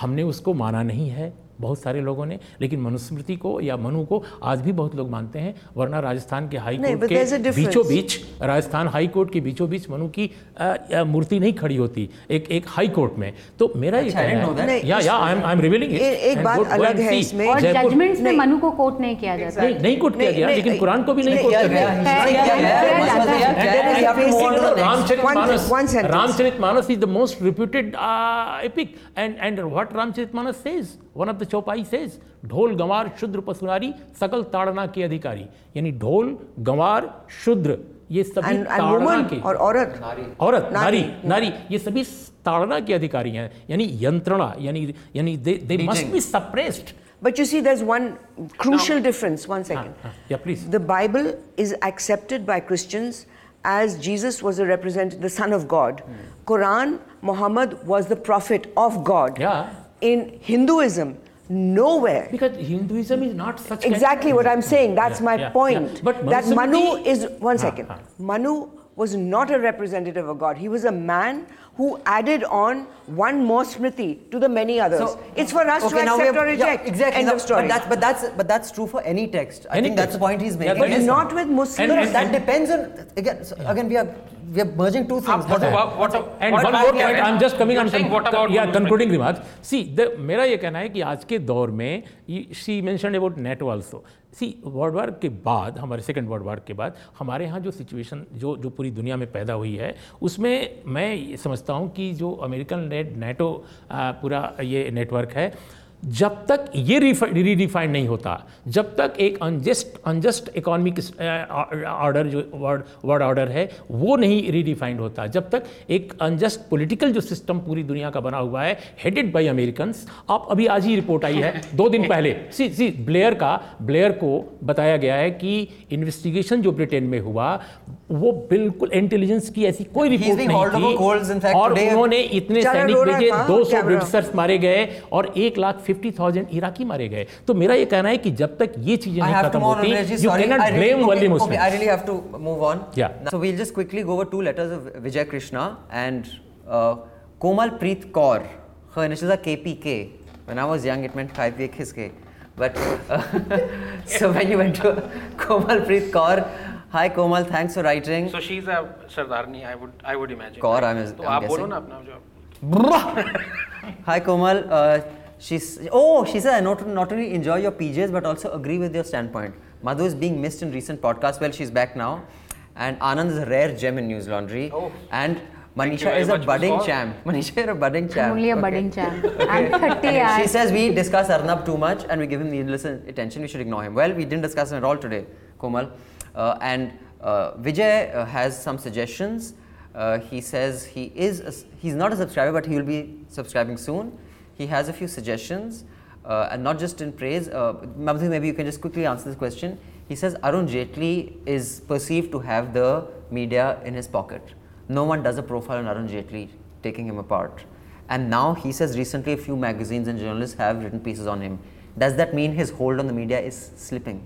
हमने उसको माना नहीं है बहुत सारे लोगों ने लेकिन मनुस्मृति को या मनु को आज भी बहुत लोग मानते हैं वरना राजस्थान के हाई कोर्ट के बीचों बीच राजस्थान हाई कोर्ट के बीचों बीच मनु की अ, अ, मूर्ति नहीं खड़ी होती एक एक हाई कोर्ट में तो मेरा ये अच्छा, कहना है या या I am I am revealing it एक बात अलग है इसमें। और जजमेंट्स में नहीं। मनु को कोट नहीं किया जाता नहीं नहीं कोट किया गया लेकिन कुरान को भी नहीं कोट किया गया, गया हिस्ट्री किया गया है, किया मस्त जाता है, है। then we have to move on uh, Chopai says, ढोल गंवार शूद्र पशुनारी सकल ताड़ना के अधिकारी यानी ढोल गंवार शूद्र ये सभी And, and ताड़ना woman के or औरत. नारी औरत नारी, नारी नारी ये सभी ताड़ना के अधिकारी हैं यानी यंत्रणा यानी यानी they they must be suppressed But you see, there's one crucial now, difference. One second. या please The Bible is accepted by Christians as Jesus was a representative, the Son of God. Quran, Muhammad was the prophet of God. Yeah. In Hinduism, nowhere. because Hinduism is not such Exactly what I'm saying. That's Yeah, my yeah, point. yeah. But that Manu is one second. Ah, second. ah. Manu was not a representative of God. He was a man who added on one more smriti to the many others. it's for us to now we accept have- or yeah, reject. exactly. End Now, of story. But that's, but that's but that's true for any text. I Any think that's the text. point he's Yeah, making. but but Yes, not sir. with Muslims. No, no, and- that depends on again. So again, we are we are merging two things. What But- about- what- And what one about- more point, I'm just coming You're on. saying what about yeah, Manusmriti? concluding remarks. See, the, मेरा ये कहना है कि आज के दौर में she mentioned about net also. सी वर्ल्ड वार के बाद, हमारे सेकेंड वर्ल्ड वार के बाद, हमारे यहाँ जो सिचुएशन जो जो पूरी दुनिया में पैदा हुई है, उसमें मैं समझता हूँ कि जो अमेरिकन नेट नेटो पूरा ये नेटवर्क है जब तक ये रीडिफाइंड नहीं होता जब तक एक अनजस्ट अनजस्ट इकोनॉमिक ऑर्डर जो वर्ड वर्ड ऑर्डर है वो नहीं रीडिफाइंड होता। जब तक एक अनजस्ट पॉलिटिकल जो सिस्टम पूरी दुनिया का बना हुआ है हेडेड बाय अमेरिकन आप अभी आज ही रिपोर्ट आई है दो दिन पहले। सी सी ब्लेयर का ब्लेयर को बताया गया है कि इन्वेस्टिगेशन जो ब्रिटेन में हुआ वो बिल्कुल इंटेलिजेंस की ऐसी कोई रिपोर्ट नहीं थी। और उन्होंने इतने सैनिक भेजे दो 200 कैमरा। ब्रिटिशर्स मारे गए और एक लाख फिफ्टी थाउज़ेंड इराकी मारे गए तो मेरा ये कहना है कि जब तक ये चीज़ें नहीं खत्म होती you I really- blame only okay, I Muslim really have to move on. Yeah. So we'll just quickly go over two letters of Vijay Krishna and uh, Komal Preet Kaur. Her initials are KPK. When I was young, it meant Khai Piye Kiske. But uh, so when you went to Komal Preet Kaur, hi Komal, thanks for writing. So she's a Sardarni, I would I would imagine. Kaur, right? I'm- तो आप बोलो. ना अपना जो Hi Komal, uh, she's oh she said I not, not only enjoy your PJs but also agree with your standpoint. Madhu is being missed in recent podcasts. Well, she's back now, and Anand is a rare gem in News Laundry. Oh. and Manisha is a budding Kaur. champ. Manisha, you're a budding champ. only a Okay. budding champ. I'm 30 Okay. She says we discuss Arnab too much and we give him needless attention. We should ignore him. Well, we didn't discuss him at all today, Komal. Uh, and uh, Vijay uh, has some suggestions. Uh, he says he is a s he's not a subscriber, but he will be subscribing soon. He has a few suggestions, uh, and not just in praise. Uh, maybe you can just quickly answer this question. He says Arun Jaitley is perceived to have the media in his pocket. No one does a profile on Arun Jaitley taking him apart. And now he says recently a few magazines and journalists have written pieces on him. Does that mean his hold on the media is slipping?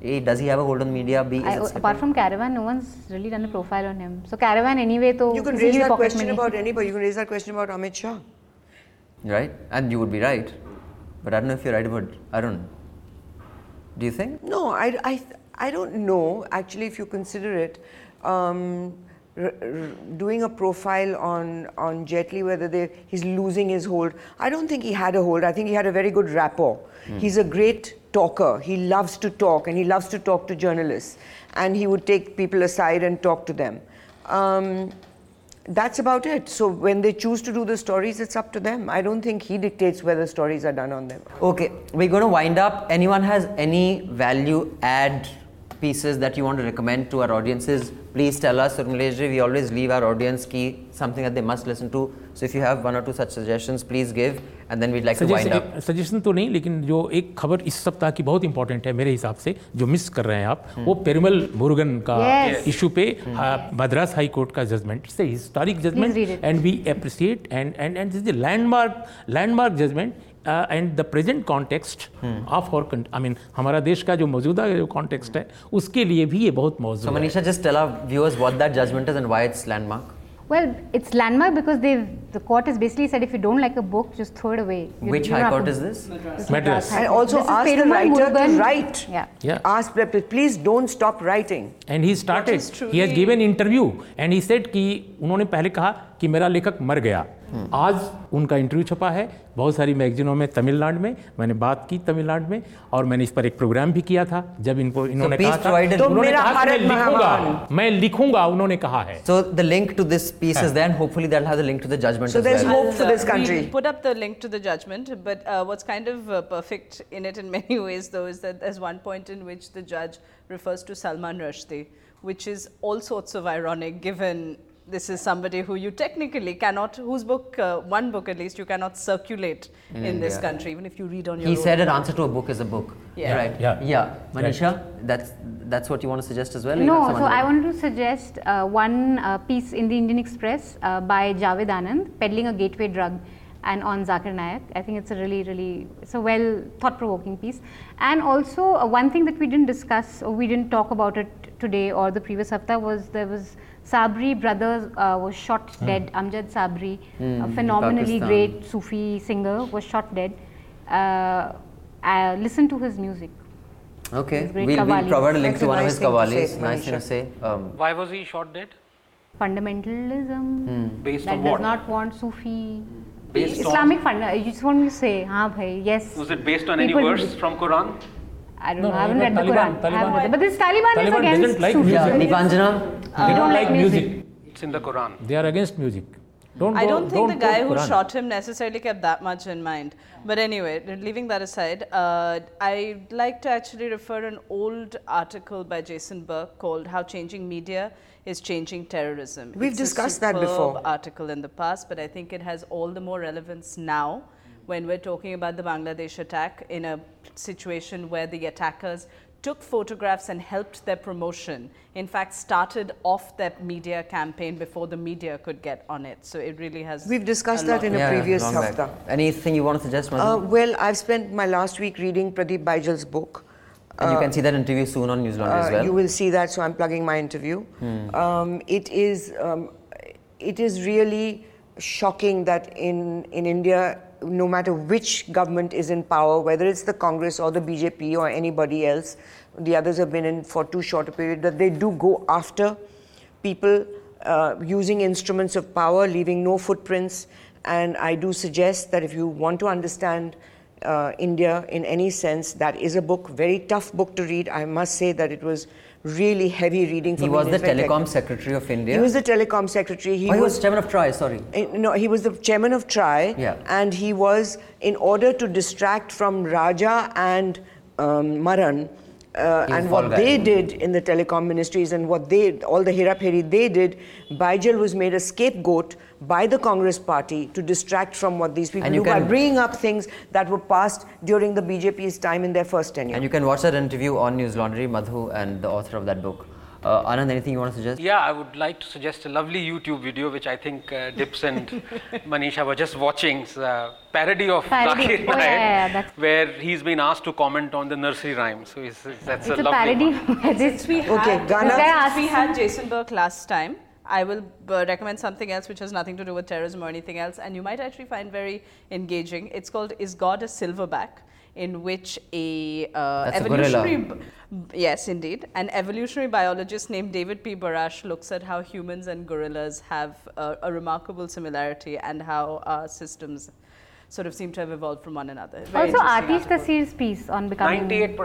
A, does he have a hold on media? Apart from Caravan, no one's really done a profile on him. So Caravan anyway, so you can raise that question about anybody. You can raise that question about Amit Shah. Right? And you would be right. But I don't know if you're right about Arun. Do you think? No, I, I, I don't know. Actually, if you consider it, um, r- r- doing a profile on on Jaitley, whether they, he's losing his hold, I don't think he had a hold. I think he had a very good rapport. He's a great talker. He loves to talk, and he loves to talk to journalists. And he would take people aside and talk to them. Um, that's about it. So when they choose to do the stories, it's up to them. I don't think he dictates whether stories are done on them. Okay, we're going to wind up. Anyone has any value add pieces that you want to recommend to our audiences? Please tell us. Urmileshji, we always leave our audience key something that they must listen to. So if you have one or two such suggestions, please give, and then we'd like to wind up. Suggestion तो नहीं लेकिन जो एक खबर इस सप्ताह की बहुत इंपॉर्टेंट है मेरे हिसाब से जो मिस कर रहे हैं आप hmm. वो पेरुमल मुरुगन का Yes. इशू पे आ, मद्रास हाई कोर्ट का judgement it's historic judgement and we appreciate and and and this landmark landmark judgement and the present context of और आई मीन हमारा देश का जो मौजूदा जो कॉन्टेक्स्ट है उसके लिए भी ये बहुत मौजूद है Manisha, just tell our viewers what that judgment is and why it's landmark. Well, it's landmark because they the court has basically said if you don't like a book, just throw it away. You- Which you don't high have court to- is this? This is Madras. High And Court. also This is ask the Perumal writer to Murugan. write. Yeah. Yeah. Ask, please don't stop writing. And he started is truly- he has given interview and he said कि उन्होंने पहले कहा कि मेरा लेखक मर गया। आज उनका इंटरव्यू छपा है। बहुत सारी मैगजीनों में तमिलनाडु में मैंने बात की तमिलनाडु में और मैंने इस पर एक प्रोग्राम भी किया था जब इनको इन्होंने so, कहा था। तो, तो उन्होंने मेरा कहा मैं लिखूँगा मैं लिखूँगा उन्होंने कहा है। So the link to this piece is then hopefully that has a link to the judgement so there is hope for this country put up the link to the judgement but what's kind of perfect in it in many ways though is that there is one point in which the जज refers to Salman Rushdie which is all sorts of ironic given this is somebody who you technically cannot, whose book, uh, one book at least, you cannot circulate in, this India. country, even if you read on your own. He own. said an answer to a book is a book. Yeah. Right. Yeah. Yeah. Manisha, that's that's what you want to suggest as well. No, so I wanted to suggest uh, one uh, piece in the Indian Express uh, by Javed Anand, peddling a gateway drug, and on Zakir Naik. I think it's a really, really, it's a well thought-provoking piece. And also uh, one thing that we didn't discuss, or we didn't talk about it today or the previous hafta was there was Sabri brothers uh, was shot hmm. dead. Amjad Sabri, mm, a hmm, phenomenally great Sufi singer, was shot dead. Uh, uh I listened to his music. Okay, we'll, we'll, provide a link That's to one nice of his qawwalis. Nice to say. Um, Why was he shot dead? Fundamentalism. Mm. Based that on what? does not want Sufi. Based Islamic fund. You just want me to say, ha bhai, yes. Was it based on People any verse from Quran? I don't No, know. I haven't no, read the Quran. I haven't Taliban- read it. But this Taliban, is Taliban against doesn't like Sufi. music. Deepanjana. they don't don't like like music. music. It's in the Quran. they are against music don't I go- don't think the guy who Quran. shot him necessarily kept that much in mind. But anyway, leaving that aside, uh, I'd like to actually refer an old article by Jason Burke called How Changing Media is Changing Terrorism. We've It's a discussed that before. article in the past, but I think it has all the more relevance now when we're talking about the Bangladesh attack in a situation where the attackers took photographs and helped their promotion. In fact, started off their media campaign before the media could get on it. So it really has. We've discussed that in a Yeah, previous hafta. Anything you want to suggest, Madhu? Uh, well, I've spent my last week reading Pradeep Baijal's book. and you can see that interview soon on News Laundry as Uh, well. You will see that, so I'm plugging my interview. Um, it is, um, it is really shocking that in, in India, no matter which government is in power, whether it's the Congress or the BJP or anybody else, the others have been in for too short a period, that they do go after people uh, using instruments of power, leaving no footprints. And I do suggest that if you want to understand uh, India in any sense, that is a book, very tough book to read. I must say that it was really heavy reading for He was the telecom secretary of India. He was the telecom secretary. He, oh, he was chairman of TRAI, sorry. uh, No, he was the chairman of TRAI, Yeah. and he was, in order to distract from Raja and um, Maran, uh, and what guy. they did in the telecom ministries and what they, all the hirapiri they did, Baijal was made a scapegoat by the Congress party to distract from what these people And you do by bringing up things that were passed during the BJP's time in their first tenure. And you can watch that interview on News Laundry, Madhu, and the author of that book. Uh, Anand, anything you want to suggest? Yeah, I would like to suggest a lovely YouTube video which I think uh, Dips and Manisha were just watching. It's a parody of Parody. Zakir Oh, yeah, yeah, yeah, where he's been asked to comment on the nursery rhyme. So it's, it's- that's It's a a lovely parody. one. Since we Okay, had, Ghana- This guy since we had Jason Burke last time, I will uh, recommend something else which has nothing to do with terrorism or anything else, and you might actually find very engaging. It's called "Is God a Silverback?" in which a uh, That's a gorilla. evolutionary b- yes indeed an evolutionary biologist named david p barash looks at how humans and gorillas have uh, a remarkable similarity and how our systems sort of seem to have evolved from one another Very Also, interesting Aatish article. Taseer's piece on becoming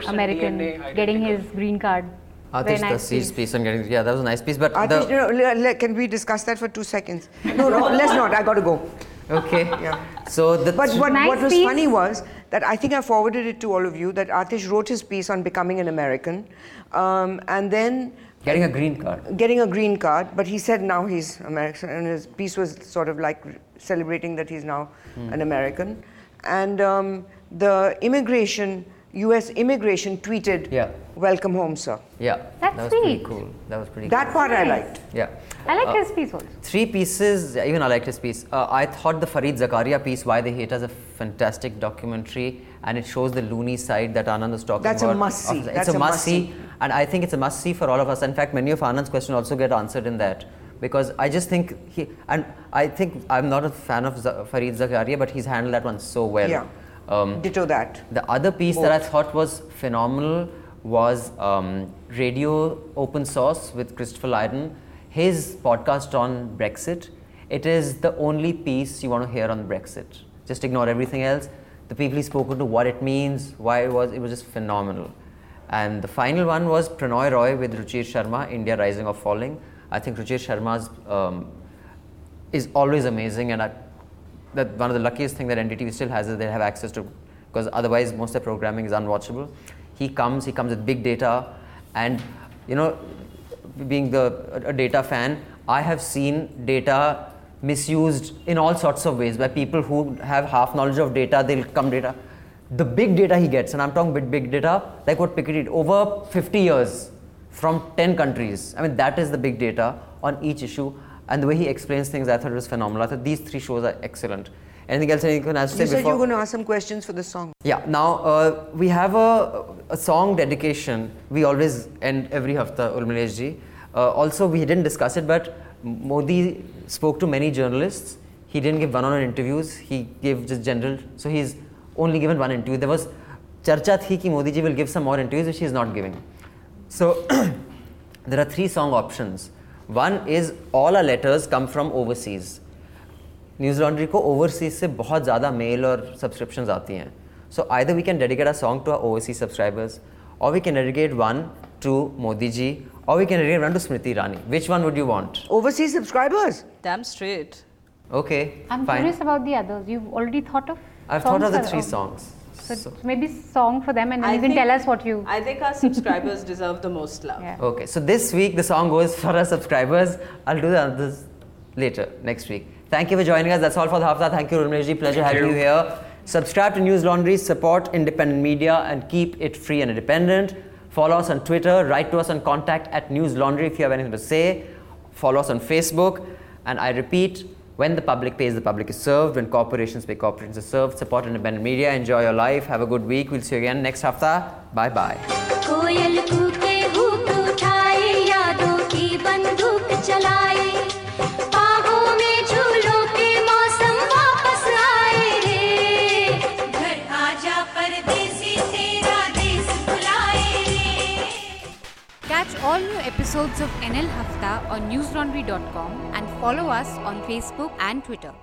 American, DNA getting his green card. Very Aatish nice Taseer's piece on getting. Yeah, that was a nice piece. But Aatish, the, no, no, le- le- can we discuss that for two seconds? No, no, let's not. I got to go. okay. Yeah. So the But what, Nice what was piece. funny was that I think I forwarded it to all of you that Aatish wrote his piece on becoming an American, um, and then getting a green card. getting a green card. But he said now he's American, and his piece was sort of like celebrating that he's now Hmm. an American. And um, the immigration, U.S. immigration tweeted, Yeah. "Welcome home, sir." Yeah. That's that was pretty cool. That was pretty. That cool. part I liked. Yeah. I like Uh, his piece also. Three pieces, even I liked his piece. Uh, I thought the Fareed Zakaria piece, Why They Hate Us, a fantastic documentary and it shows the loony side that Anand was talking about. That's a must-see. It's That's a a must see must-see. and I think it's a must see for all of us. In fact, many of Anand's questions also get answered in that because I just think he, and I think I'm not a fan of Z- Fareed Zakaria, but he's handled that one so well. Yeah. Um, Ditto that. the other piece that I thought was phenomenal was um, Radio Open Source with Christopher Lydon. His podcast on Brexit. It is the only piece you want to hear on Brexit. Just ignore everything else. The people he spoke to, what it means, why it was, it was just phenomenal. And the final one was Prannoy Roy with Ruchir Sharma, India Rising or Falling. I think Ruchir Sharma's um, is always amazing and I, that one of the luckiest thing that NDTV still has is they have access to because otherwise most of the programming is unwatchable. He comes, he comes with big data and you know being the a, data fan, I have seen data misused in all sorts of ways by people who have half knowledge of data, they'll come data. The big data he gets, and I'm talking big, big data, like what Piketty did, over 50 years from 10 countries. I mean, that is the big data on each issue. And the way he explains things, I thought it was phenomenal. I thought these three shows are excellent. Anything else anyone has to say You said you before? were going to ask some questions for the song. Yeah, now uh, we have a, a song dedication. We always end every hafta, Urmilesh ji. Uh, also, we didn't discuss it, but Modi spoke to many journalists. He didn't give one on one interviews, he gave just general. So, he's only given one interview. There was charcha thi ki Modi ji will give some more interviews, which he is not giving. So, there are three song options. One is all our letters come from overseas news laundry को overseas से बहुत ज़्यादा mail और subscription आती हैं so either we can dedicate a song to our overseas subscribers और we can dedicate one to Modi ji or we can run to Smriti Irani. Which one would you want? Overseas subscribers. Damn straight. Okay. I'm curious about the others. You've already thought of? I've thought of the three um, songs. So, So- maybe song for them, and then I you can tell us what you. i think our subscribers deserve the most love Yeah. Okay, so this week the song goes for our subscribers. I'll do the others later next week. Thank you for joining us. That's all for the hafta. Thank you, Urmilesh ji. Pleasure having you. you. here. Subscribe to News Laundry, support independent media, and keep it free and independent. Follow us on Twitter. Write to us on contact at News Laundry if you have anything to say. Follow us on Facebook. And I repeat, when the public pays, the public is served. When corporations pay, corporations are served. Support independent media. Enjoy your life. Have a good week. We'll see you again next hafta. Bye bye. All new episodes of NL Hafta on newslaundry.com and follow us on Facebook and Twitter.